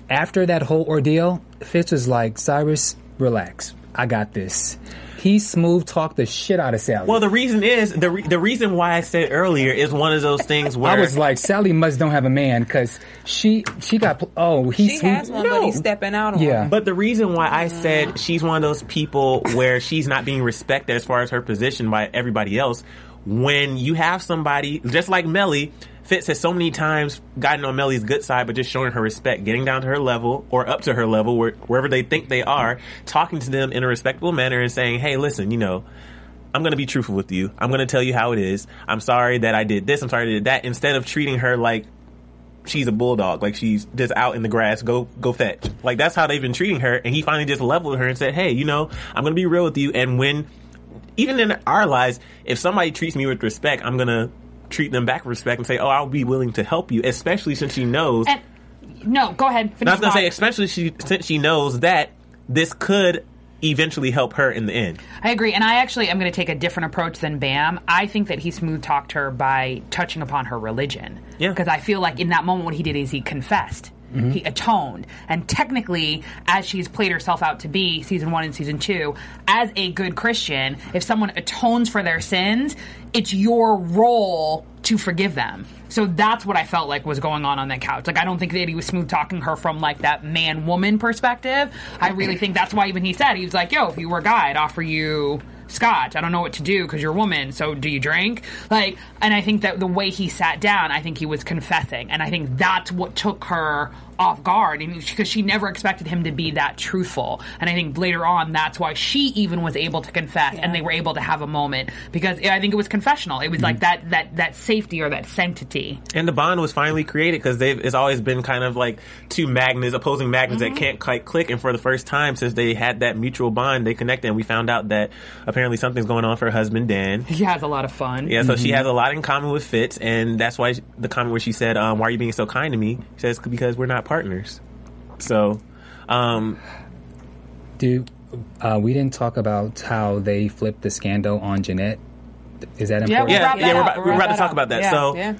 Speaker 9: after that whole ordeal, Fitz was like, Cyrus, relax. I got this. He smooth talked the shit out of Sally.
Speaker 6: Well, the reason is the re- the reason why I said earlier is one of those things where
Speaker 9: I was like, Sally must don't have a man because she she got pl- oh he
Speaker 7: She
Speaker 9: smooth-
Speaker 7: has one, but he's stepping out on
Speaker 9: Yeah.
Speaker 7: her.
Speaker 6: But the reason why I said mm. she's one of those people where she's not being respected as far as her position by everybody else, when you have somebody just like Mellie, Fitz has so many times gotten on Mellie's good side, but just showing her respect, getting down to her level or up to her level, where, wherever they think they are, talking to them in a respectful manner and saying, "Hey, listen, you know." I'm going to be truthful with you. I'm going to tell you how it is. I'm sorry that I did this. I'm sorry I did that. Instead of treating her like she's a bulldog, like she's just out in the grass, go go fetch. Like that's how they've been treating her. And he finally just leveled her and said, "Hey, you know, I'm going to be real with you. And when, even in our lives, if somebody treats me with respect, I'm going to treat them back with respect and say, "Oh, I'll be willing to help you." Especially since she knows.
Speaker 8: And no, go ahead.
Speaker 6: I was going to say, especially she, since she knows that this could eventually help her in the end.
Speaker 8: I agree, and I actually am going to take a different approach than Bam. I think that he smooth talked her by touching upon her religion.
Speaker 6: Yeah.
Speaker 8: Because I feel like in that moment, what he did is he confessed.
Speaker 6: Mm-hmm.
Speaker 8: He atoned. And technically, as she's played herself out to be, season one and season two, as a good Christian, if someone atones for their sins, it's your role to forgive them. So that's what I felt like was going on on that couch. Like, I don't think that he was smooth talking her from like that man woman perspective. I really think that's why even he said, he was like, yo, if you were a guy, I'd offer you scotch. I don't know what to do because you're a woman. So do you drink? Like, and I think that the way he sat down, I think he was confessing, and I think that's what took her off guard, and because she never expected him to be that truthful. And I think later on, that's why she even was able to confess, and they were able to have a moment because I think it was confessional. It was like that that that safety or that sanctity.
Speaker 6: And the bond was finally created because they've it's always been kind of like two magnets, opposing magnets
Speaker 8: Mm-hmm.
Speaker 6: that can't quite click. And for the first time since they had that mutual bond, they connected. And we found out that apparently something's going on for her husband Dan.
Speaker 8: He has a lot of fun.
Speaker 6: Yeah, so she has a lot in common with Fitz, and that's why the comment where she said, um, "Why are you being so kind to me?" She says, "Because we're not partners." So, um,
Speaker 9: Dude, uh, we didn't talk about how they flipped the scandal on Jeanette. Is that
Speaker 8: Yeah,
Speaker 9: important?
Speaker 8: we
Speaker 6: Yeah,
Speaker 8: brought
Speaker 6: yeah, we're about-
Speaker 8: We
Speaker 6: we're about to talk
Speaker 8: up.
Speaker 6: about that.
Speaker 8: Yeah,
Speaker 6: So-
Speaker 8: yeah.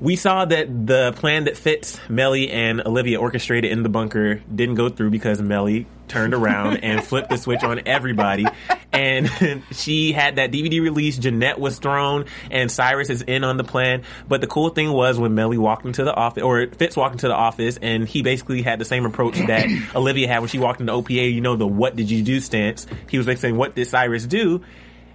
Speaker 6: We saw that the plan that Fitz, Mellie, and Olivia orchestrated in the bunker didn't go through because Mellie turned around and flipped the switch on everybody. And she had that DVD release. Jeanette was thrown, and Cyrus is in on the plan. But the cool thing was when Mellie walked into the office, or Fitz walked into the office, and he basically had the same approach that Olivia had when she walked into OPA. You know, the "What did you do?" stance. He was basically saying, "What did Cyrus do?"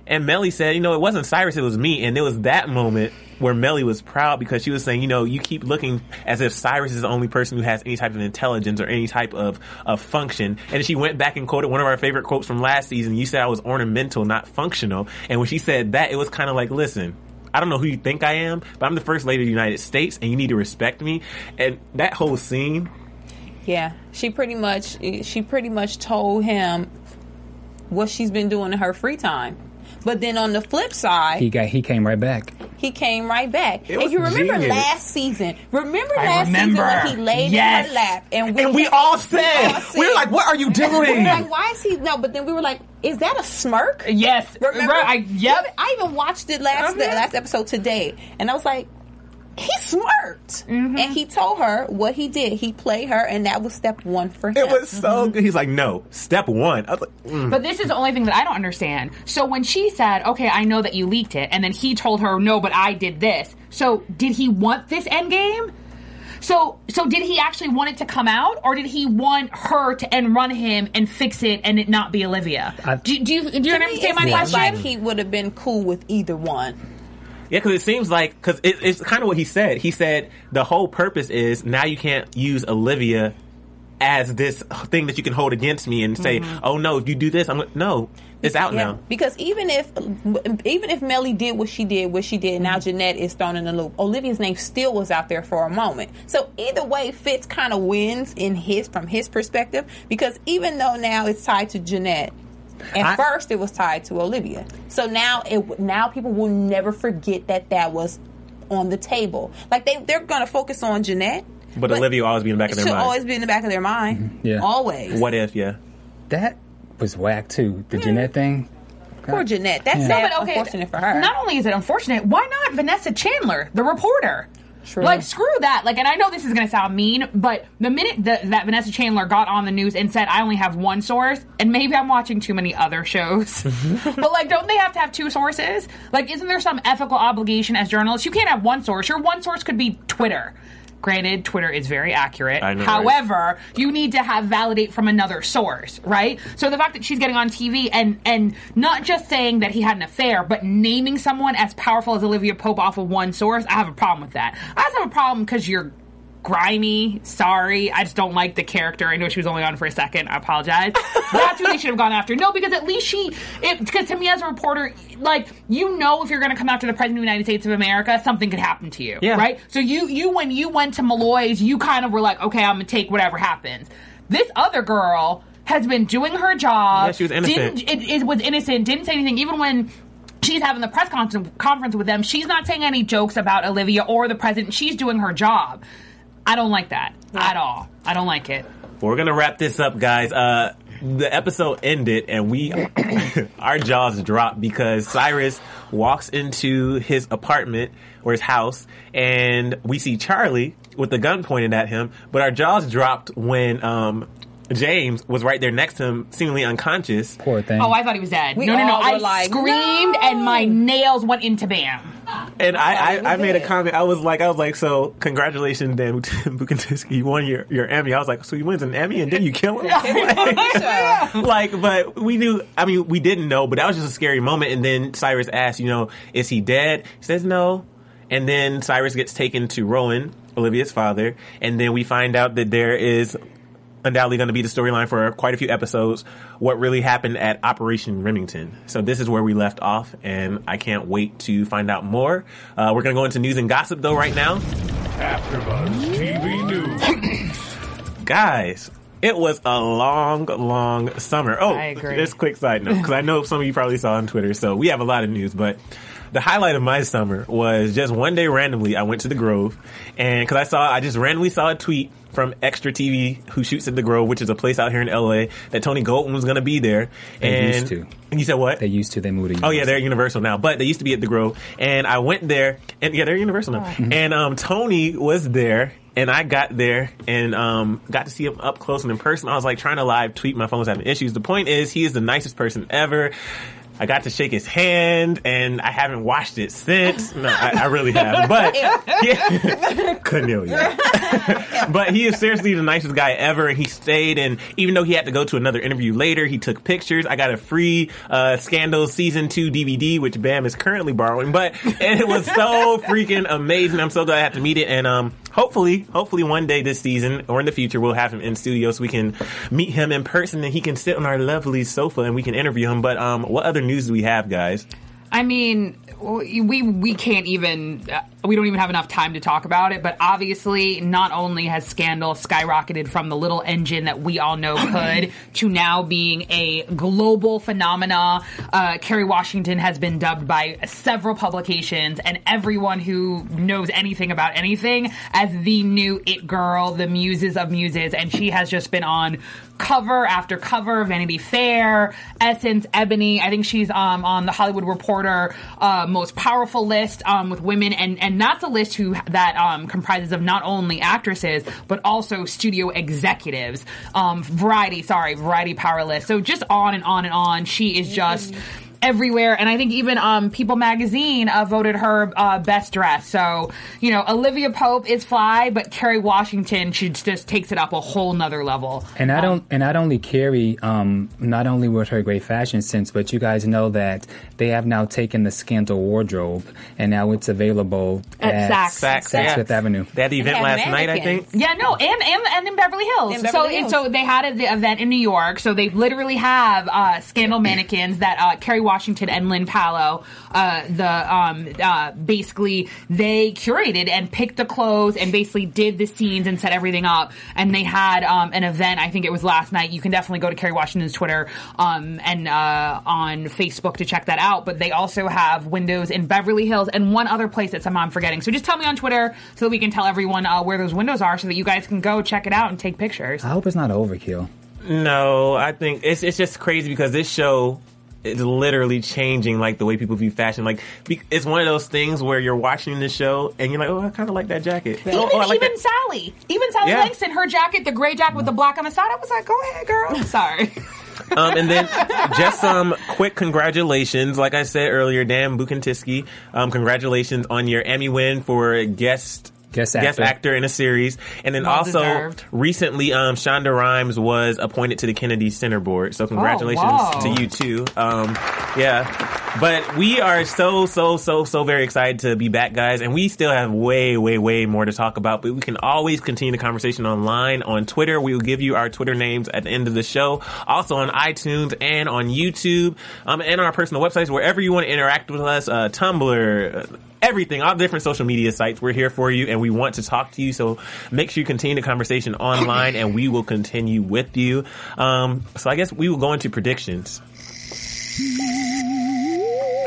Speaker 6: And Mellie said, you know, it wasn't Cyrus, it was me. And there was that moment where Mellie was proud because she was saying, you know, you keep looking as if Cyrus is the only person who has any type of intelligence or any type of, of function. And she went back and quoted one of our favorite quotes from last season. You said I was ornamental, not functional. And when she said that, it was kind of like, listen, I don't know who you think I am, but I'm the first lady of the United States and you need to respect me. And that whole scene,
Speaker 7: Yeah, she pretty much she pretty much told him what she's been doing in her free time. But then on the flip side,
Speaker 9: He got he came right back.
Speaker 7: he came right back.
Speaker 6: It
Speaker 7: and you remember
Speaker 6: genius.
Speaker 7: last season? Remember
Speaker 8: I
Speaker 7: last
Speaker 8: remember.
Speaker 7: season when he laid
Speaker 8: Yes.
Speaker 7: in her lap and we,
Speaker 6: and we
Speaker 7: had-
Speaker 6: all said,
Speaker 7: all
Speaker 6: we were like, what are you doing?"
Speaker 7: we were
Speaker 6: doing?
Speaker 7: like, why is he no? But then we were like, is that a smirk?
Speaker 8: Yes.
Speaker 7: Remember?
Speaker 8: Right, I, yep.
Speaker 7: I even watched it last the
Speaker 8: Mhm.
Speaker 7: last episode today, and I was like, he smirked,
Speaker 8: Mm-hmm.
Speaker 7: and he told her what he did. He played her, and that was step one for him.
Speaker 6: It was so good. He's like, no, step one. I was like, mm.
Speaker 8: But this is the only thing that I don't understand. So when she said, "Okay, I know that you leaked it," and then he told her, "No, but I did this." So did he want this end game? So so did he actually want it to come out, or did he want her to end run him and fix it and it not be Olivia?
Speaker 9: I-
Speaker 8: do, do you do you understand
Speaker 7: it
Speaker 8: my
Speaker 7: seems
Speaker 8: question?
Speaker 7: Like he would have been cool with either one.
Speaker 6: Yeah, because it seems like because it, it's kind of what he said. He said the whole purpose is now you can't use Olivia as this thing that you can hold against me and say, mm-hmm. "Oh no, if you do this, I'm gonna, no, it's out
Speaker 7: Yeah,
Speaker 6: now."
Speaker 7: because even if even if Mellie did what she did, what she did, now mm-hmm. Jeanette is thrown in the loop. Olivia's name still was out there for a moment. So either way, Fitz kind of wins in his from his perspective because even though now it's tied to Jeanette. At
Speaker 9: I-
Speaker 7: first, it was tied to Olivia. So now, it now people will never forget that that was on the table. Like they, they're going to focus on Jeanette,
Speaker 6: But, Olivia will always be in the back of their mind.
Speaker 7: always be in the back of their mind. Mm-hmm.
Speaker 9: Yeah.
Speaker 7: always.
Speaker 6: what if? Yeah,
Speaker 9: That was whack too. The Jeanette thing.
Speaker 7: Poor Jeanette. That's
Speaker 9: Yeah.
Speaker 7: sad,
Speaker 8: but okay,
Speaker 7: unfortunate for her.
Speaker 8: Not only is it unfortunate, why not Vanessa Chandler, the reporter?
Speaker 7: True.
Speaker 8: Like screw that. Like, and I know this is going to sound mean, but the minute that, that Vanessa Chandler got on the news and said, "I only have one source," and maybe I'm watching too many other shows, mm-hmm. but like, don't they have to have two sources? Like, isn't there some ethical obligation as journalists? You can't have one source. Your one source could be Twitter. Granted, Twitter is very accurate.
Speaker 6: I know, right?
Speaker 8: However, you need to have validate from another source, right? So the fact that she's getting on TV and and not just saying that he had an affair, but naming someone as powerful as Olivia Pope off of one source, I have a problem with that. I just have a problem because you're grimy. Sorry, I just don't like the character. I know she was only on for a second. I apologize. That's who they should have gone after. No, because at least she, because to me as a reporter, like you know, if you're going to come after the president of the United States of America, something could happen to you,
Speaker 6: Yeah.
Speaker 8: right? So you, you when you went to Malloy's, you kind of were like, okay, I'm gonna take whatever happens. This other girl has been doing her job.
Speaker 6: Yeah, she was innocent.
Speaker 8: Didn't, it, it was innocent. Didn't say anything, even when. She's having the press conference with them. She's not saying any jokes about Olivia or the president. She's doing her job. I don't like that at all. I don't like it.
Speaker 6: We're gonna wrap this up, guys. Uh, the episode ended, and we our jaws dropped because Cyrus walks into his apartment or his house, and we see Charlie with the gun pointed at him. But our jaws dropped when um, James was right there next to him, seemingly unconscious.
Speaker 9: Poor thing.
Speaker 8: Oh, I thought he was dead.
Speaker 7: We
Speaker 8: no, no, no. I
Speaker 7: were like,
Speaker 8: screamed
Speaker 7: "No!"
Speaker 8: and my nails went into bam.
Speaker 6: And I, I, I made a comment. I was like, I was like, so congratulations, Dan Bucatinsky. You won your, your Emmy. I was like, so he wins an Emmy and then you kill him? like, but we knew, I mean, we didn't know, but that was just a scary moment. And then Cyrus asked, you know, is he dead? He says no. And then Cyrus gets taken to Rowan, Olivia's father. And then we find out that there is undoubtedly going to be the storyline for quite a few episodes. What really happened at Operation Remington. So this is where we left off, and I can't wait to find out more. Uh, we're going to go into news and gossip though right now,
Speaker 10: AfterBuzz TV News.
Speaker 6: guys. It was a long, long summer. Oh,
Speaker 8: I agree.
Speaker 6: just quick side note because I know some of you probably saw on Twitter. So we have a lot of news, but the highlight of my summer was just one day randomly I went to the Grove, and because I saw, I just randomly saw a tweet from Extra TV who shoots at the Grove, which is a place out here in LA that Tony Goldwyn was going to be there.
Speaker 9: They
Speaker 6: and
Speaker 9: used to.
Speaker 6: And you said what?
Speaker 9: They used to. They moved to.
Speaker 6: Oh yeah, they're at Universal now, but they used to be at the Grove. And I went there, and yeah, they're Universal now. And um, Tony was there, and I got there and um, got to see him up close and in person. I was like trying to live tweet, my phone was having issues. The point is, he is the nicest person ever. I got to shake his hand, and I haven't washed it since. No, I, I really haven't. But yeah, Cornelia. but he is seriously the nicest guy ever, and he stayed. And even though he had to go to another interview later, he took pictures. I got a free uh, Scandal season two DVD, which Bam is currently borrowing. But and it was so freaking amazing. I'm so glad I had to meet it, and um, hopefully, hopefully one day this season or in the future, we'll have him in studio so we can meet him in person and he can sit on our lovely sofa and we can interview him. But um, what other news do we have, guys?
Speaker 8: I mean, we we can't even we don't even have enough time to talk about it. But obviously, not only has Scandal skyrocketed from the little engine that we all know could to now being a global phenomena. Uh, Kerry Washington has been dubbed by several publications and everyone who knows anything about anything as the new it girl, the muses of muses, and she has just been on cover after cover, Vanity Fair, Essence, Ebony. I think she's um, on the Hollywood Reporter uh, most powerful list um, with women, and and that's a list who that um, comprises of not only actresses but also studio executives. Um, variety, sorry, Variety Power list. So just on and on and on. She is just everywhere. And I think even um, People Magazine uh, voted her uh, best dress. So you know, Olivia Pope is fly, but Kerry Washington she just takes it up a whole nother level.
Speaker 9: And I don't, and not only Kerry, um, not only with her great fashion sense, but you guys know that they have now taken the Scandal wardrobe, and now it's available
Speaker 8: At
Speaker 9: at,
Speaker 8: Saks.
Speaker 6: Saks, yeah.
Speaker 9: Fifth Avenue.
Speaker 6: They had the event
Speaker 7: had
Speaker 6: last night, I think.
Speaker 8: Yeah, no, and and, and in Beverly Hills.
Speaker 7: In
Speaker 8: so
Speaker 7: Beverly
Speaker 8: and
Speaker 7: Hills.
Speaker 8: so they had the event in New York. So they literally have uh, scandal mannequins that uh, Kerry Washington and Lyn Paolo, uh, the um, uh, basically they curated and picked the clothes and basically did the scenes and set everything up. And they had um, an event. I think it was last night. You can definitely go to Kerry Washington's Twitter um, and uh, on Facebook to check that out. But they also have windows in Beverly Hills and one other place that somehow I'm forgetting. So just tell me on Twitter so that we can tell everyone uh, where those windows are, so that you guys can go check it out and take pictures.
Speaker 9: I hope it's not overkill.
Speaker 6: No, I think it's it's just crazy because this show is literally changing like the way people view fashion. Like be- it's one of those things where you're watching the show and you're like, oh, I kind of like that jacket.
Speaker 8: Even,
Speaker 6: oh, oh, like
Speaker 8: even
Speaker 6: that.
Speaker 8: Sally, even Sally
Speaker 6: Yeah.
Speaker 8: Langston, her jacket, the gray jacket with the black on the side. I was like, go ahead, girl. Sorry.
Speaker 6: um, and then just some quick congratulations. Like I said earlier, Dan Bucatinsky, um, congratulations on your Emmy win for guest.
Speaker 9: Guest
Speaker 6: guest
Speaker 9: actor.
Speaker 6: actor in a series, and then
Speaker 8: Well
Speaker 6: also
Speaker 8: deserved.
Speaker 6: recently, um, Shonda Rhimes was appointed to the Kennedy Center Board. So congratulations
Speaker 8: whoa.
Speaker 6: to you too. Um, yeah, but we are so so so so very excited to be back, guys, and we still have way way way more to talk about. But we can always continue the conversation online on Twitter. We will give you our Twitter names at the end of the show. Also on iTunes and on YouTube, um, and our personal websites wherever you want to interact with us. Uh, Tumblr. Everything, all different social media sites, we're here for you and we want to talk to you. So make sure you continue the conversation online and we will continue with you. Um, so I guess we will go into predictions.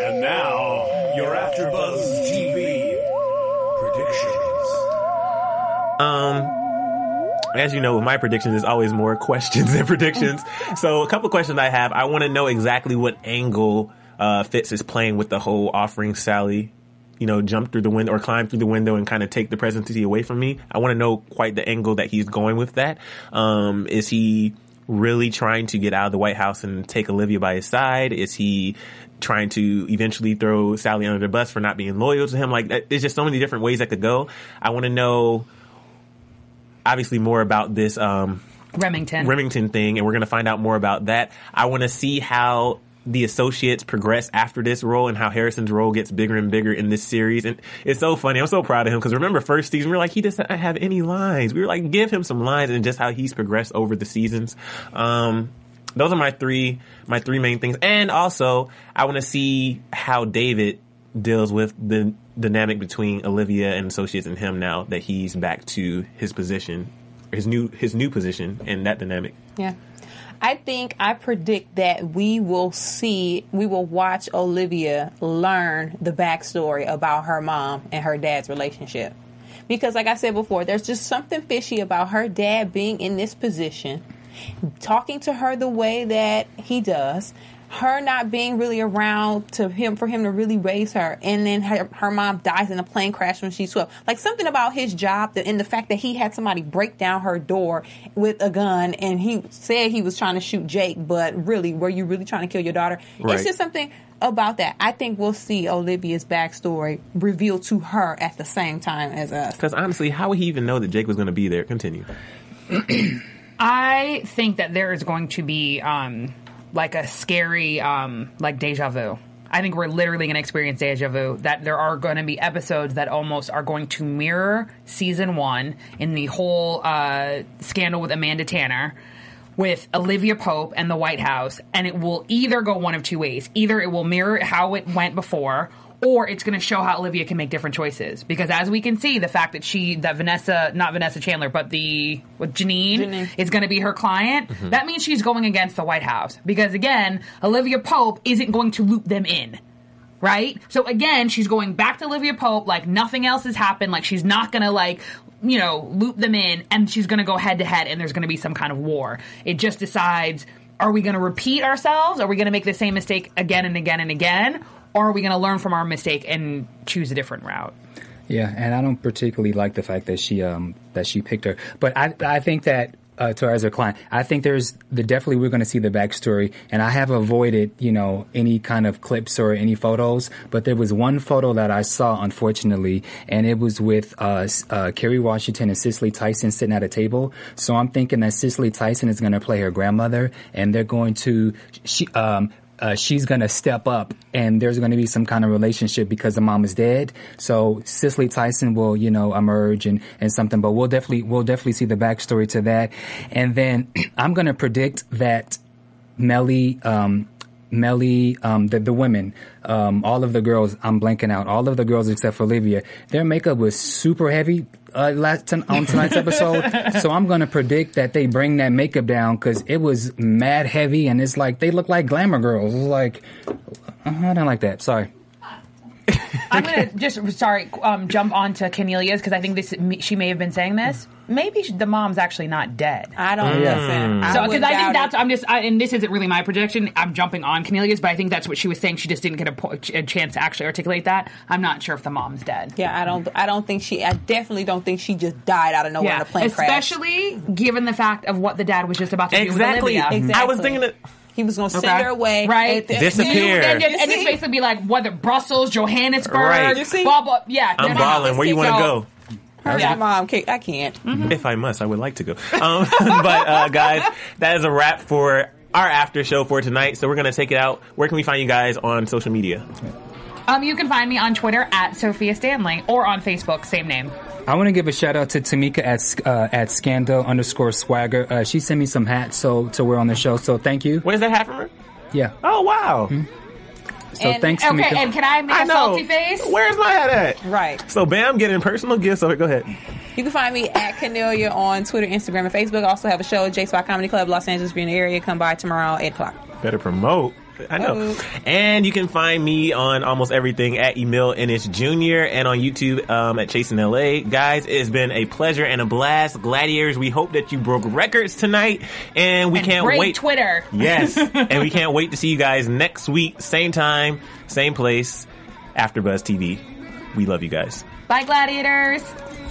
Speaker 10: And now, your AfterBuzz TV predictions.
Speaker 6: Um, as you know, with my predictions, there's always more questions than predictions. So a couple questions I have. I want to know exactly what angle uh, Fitz is playing with the whole offering Sally, you know, jump through the window or climb through the window and kind of take the presidency away from me. I want to know quite the angle that he's going with that. Um, is he really trying to get out of the White House and take Olivia by his side? Is he trying to eventually throw Sally under the bus for not being loyal to him? Like, that- there's just so many different ways that could go. I want to know obviously more about this um,
Speaker 8: Remington.
Speaker 6: Remington thing, and we're going to find out more about that. I want to see how the associates progress after this role and how Harrison's role gets bigger and bigger in this series. And it's so funny. I'm so proud of him because remember first season, we were like, he doesn't have any lines. We were like, give him some lines and just how he's progressed over the seasons. Um, those are my three, my three main things. And also, I want to see how David deals with the dynamic between Olivia and associates and him now that he's back to his position, his new, his new position and that dynamic.
Speaker 7: Yeah. I think I predict that we will see, we will watch Olivia learn the backstory about her mom and her dad's relationship. Because, like I said before, there's just something fishy about her dad being in this position, talking to her the way that he does, her not being really around to him for him to really raise her, and then her, her mom dies in a plane crash when she's twelve. Like something about his job that, and the fact that he had somebody break down her door with a gun, and he said he was trying to shoot Jake, but really, were you really trying to kill your daughter?
Speaker 6: Right.
Speaker 7: It's just something about that. I think we'll see Olivia's backstory revealed to her at the same time as us.
Speaker 6: Because honestly, how would he even know that Jake was going to be there? Continue.
Speaker 8: I think that there is going to be um, like a scary um, like deja vu. I think we're literally going to experience deja vu. That there are going to be episodes that almost are going to mirror season one in the whole uh, scandal with Amanda Tanner, with Olivia Pope and the White House, and it will either go one of two ways. Either it will mirror how it went before, or it's going to show how Olivia can make different choices. Because as we can see, the fact that she, that Vanessa, not Vanessa Chandler, but the what, Jeanine,
Speaker 7: Jeanine.
Speaker 8: is going to be her client,
Speaker 6: Mm-hmm.
Speaker 8: that means she's going against the White House. Because again, Olivia Pope isn't going to loop them in. Right? So again, she's going back to Olivia Pope like nothing else has happened. Like she's not gonna like, you know, loop them in and she's gonna go head to head and there's gonna be some kind of war. It just decides, are we gonna repeat ourselves? Are we gonna make the same mistake again and again and again? Or are we gonna learn from our mistake and choose a different route?
Speaker 9: Yeah, and I don't particularly like the fact that she um that she picked her, but I I think that. Uh, to her as her client, I think there's the definitely we're going to see the backstory, and I have avoided you know any kind of clips or any photos, but there was one photo that I saw unfortunately, and it was with uh, uh, Kerry Washington and Cicely Tyson sitting at a table. So I'm thinking that Cicely Tyson is going to play her grandmother, and they're going to she um uh, she's going to step up and there's going to be some kind of relationship because the mom is dead. So Cicely Tyson will, you know, emerge and, and something, but we'll definitely, we'll definitely see the backstory to that. And then I'm going to predict that Mellie, um, Mellie, um, the, the women, um, all of the girls, I'm blanking out, all of the girls except for Olivia, their makeup was super heavy. Uh, last ton- on tonight's episode, so I'm gonna predict that they bring that makeup down because it was mad heavy and it's like they look like glamour girls. It's like I don't like that. Sorry.
Speaker 8: I'm gonna just sorry um, jump onto Cornelia's because I think this she may have been saying this. Maybe the mom's actually not dead.
Speaker 7: I don't listen.
Speaker 8: So, because I, think that's,
Speaker 7: it.
Speaker 8: I'm just, I, and this isn't really my projection. I'm jumping on Cornelius, but I think that's what she was saying. She just didn't get a, a chance to actually articulate that. I'm not sure if the mom's dead.
Speaker 7: Yeah, I don't. I don't think she. I definitely don't think she just died out of nowhere in a plane crash.
Speaker 8: especially given the fact of what the dad was just about to
Speaker 6: Exactly.
Speaker 8: do with Olivia.
Speaker 6: I was thinking that.
Speaker 7: He was going to
Speaker 8: Okay.
Speaker 7: send her away,
Speaker 8: right?
Speaker 7: and-
Speaker 6: Disappear.
Speaker 8: And, just,
Speaker 7: You
Speaker 8: and just
Speaker 7: see?
Speaker 8: basically be like, whether Brussels, Johannesburg,
Speaker 6: Right.
Speaker 7: You see?
Speaker 8: blah blah. Yeah,
Speaker 6: I'm balling. Where you want to go?
Speaker 7: Her
Speaker 8: Yeah.
Speaker 7: mom, can't- I can't.
Speaker 6: If I must, I would like to go. Um, but uh, guys, that is a wrap for our after show for tonight. So we're gonna take it out. Where can we find you guys on social media?
Speaker 8: Um, you can find me on Twitter at Sophia Stanley or on Facebook, same name.
Speaker 9: I want to give a shout out to Tamika at uh, at Scandal underscore Swagger. Uh, she sent me some hats so to wear on the show. So thank you.
Speaker 6: Where's that hat from her?
Speaker 9: Yeah.
Speaker 6: Oh wow!
Speaker 9: So
Speaker 8: And-
Speaker 9: thanks,
Speaker 8: okay,
Speaker 9: Tamika.
Speaker 8: and can I make a
Speaker 6: I know.
Speaker 8: salty face?
Speaker 6: Where's my hat at?
Speaker 7: Right.
Speaker 6: So Bam getting personal gifts. So go ahead.
Speaker 7: You can find me at Cornelia on Twitter, Instagram, and Facebook. I also have a show at J Spot Comedy Club, Los Angeles, if in the area. Come by tomorrow, 8 o'clock.
Speaker 6: Better promote. I know.
Speaker 7: Oh.
Speaker 6: And you can find me on almost everything at Emil Ennis Jr. and on YouTube um, at Chasing LA. Guys, it's been a pleasure and a blast. Gladiators, we hope that you broke records tonight. And we
Speaker 8: And
Speaker 6: can't
Speaker 8: break
Speaker 6: wait.
Speaker 8: Twitter.
Speaker 6: Yes. and we can't wait to see you guys next week, same time, same place, AfterBuzz TV. We love you guys.
Speaker 8: Bye, gladiators.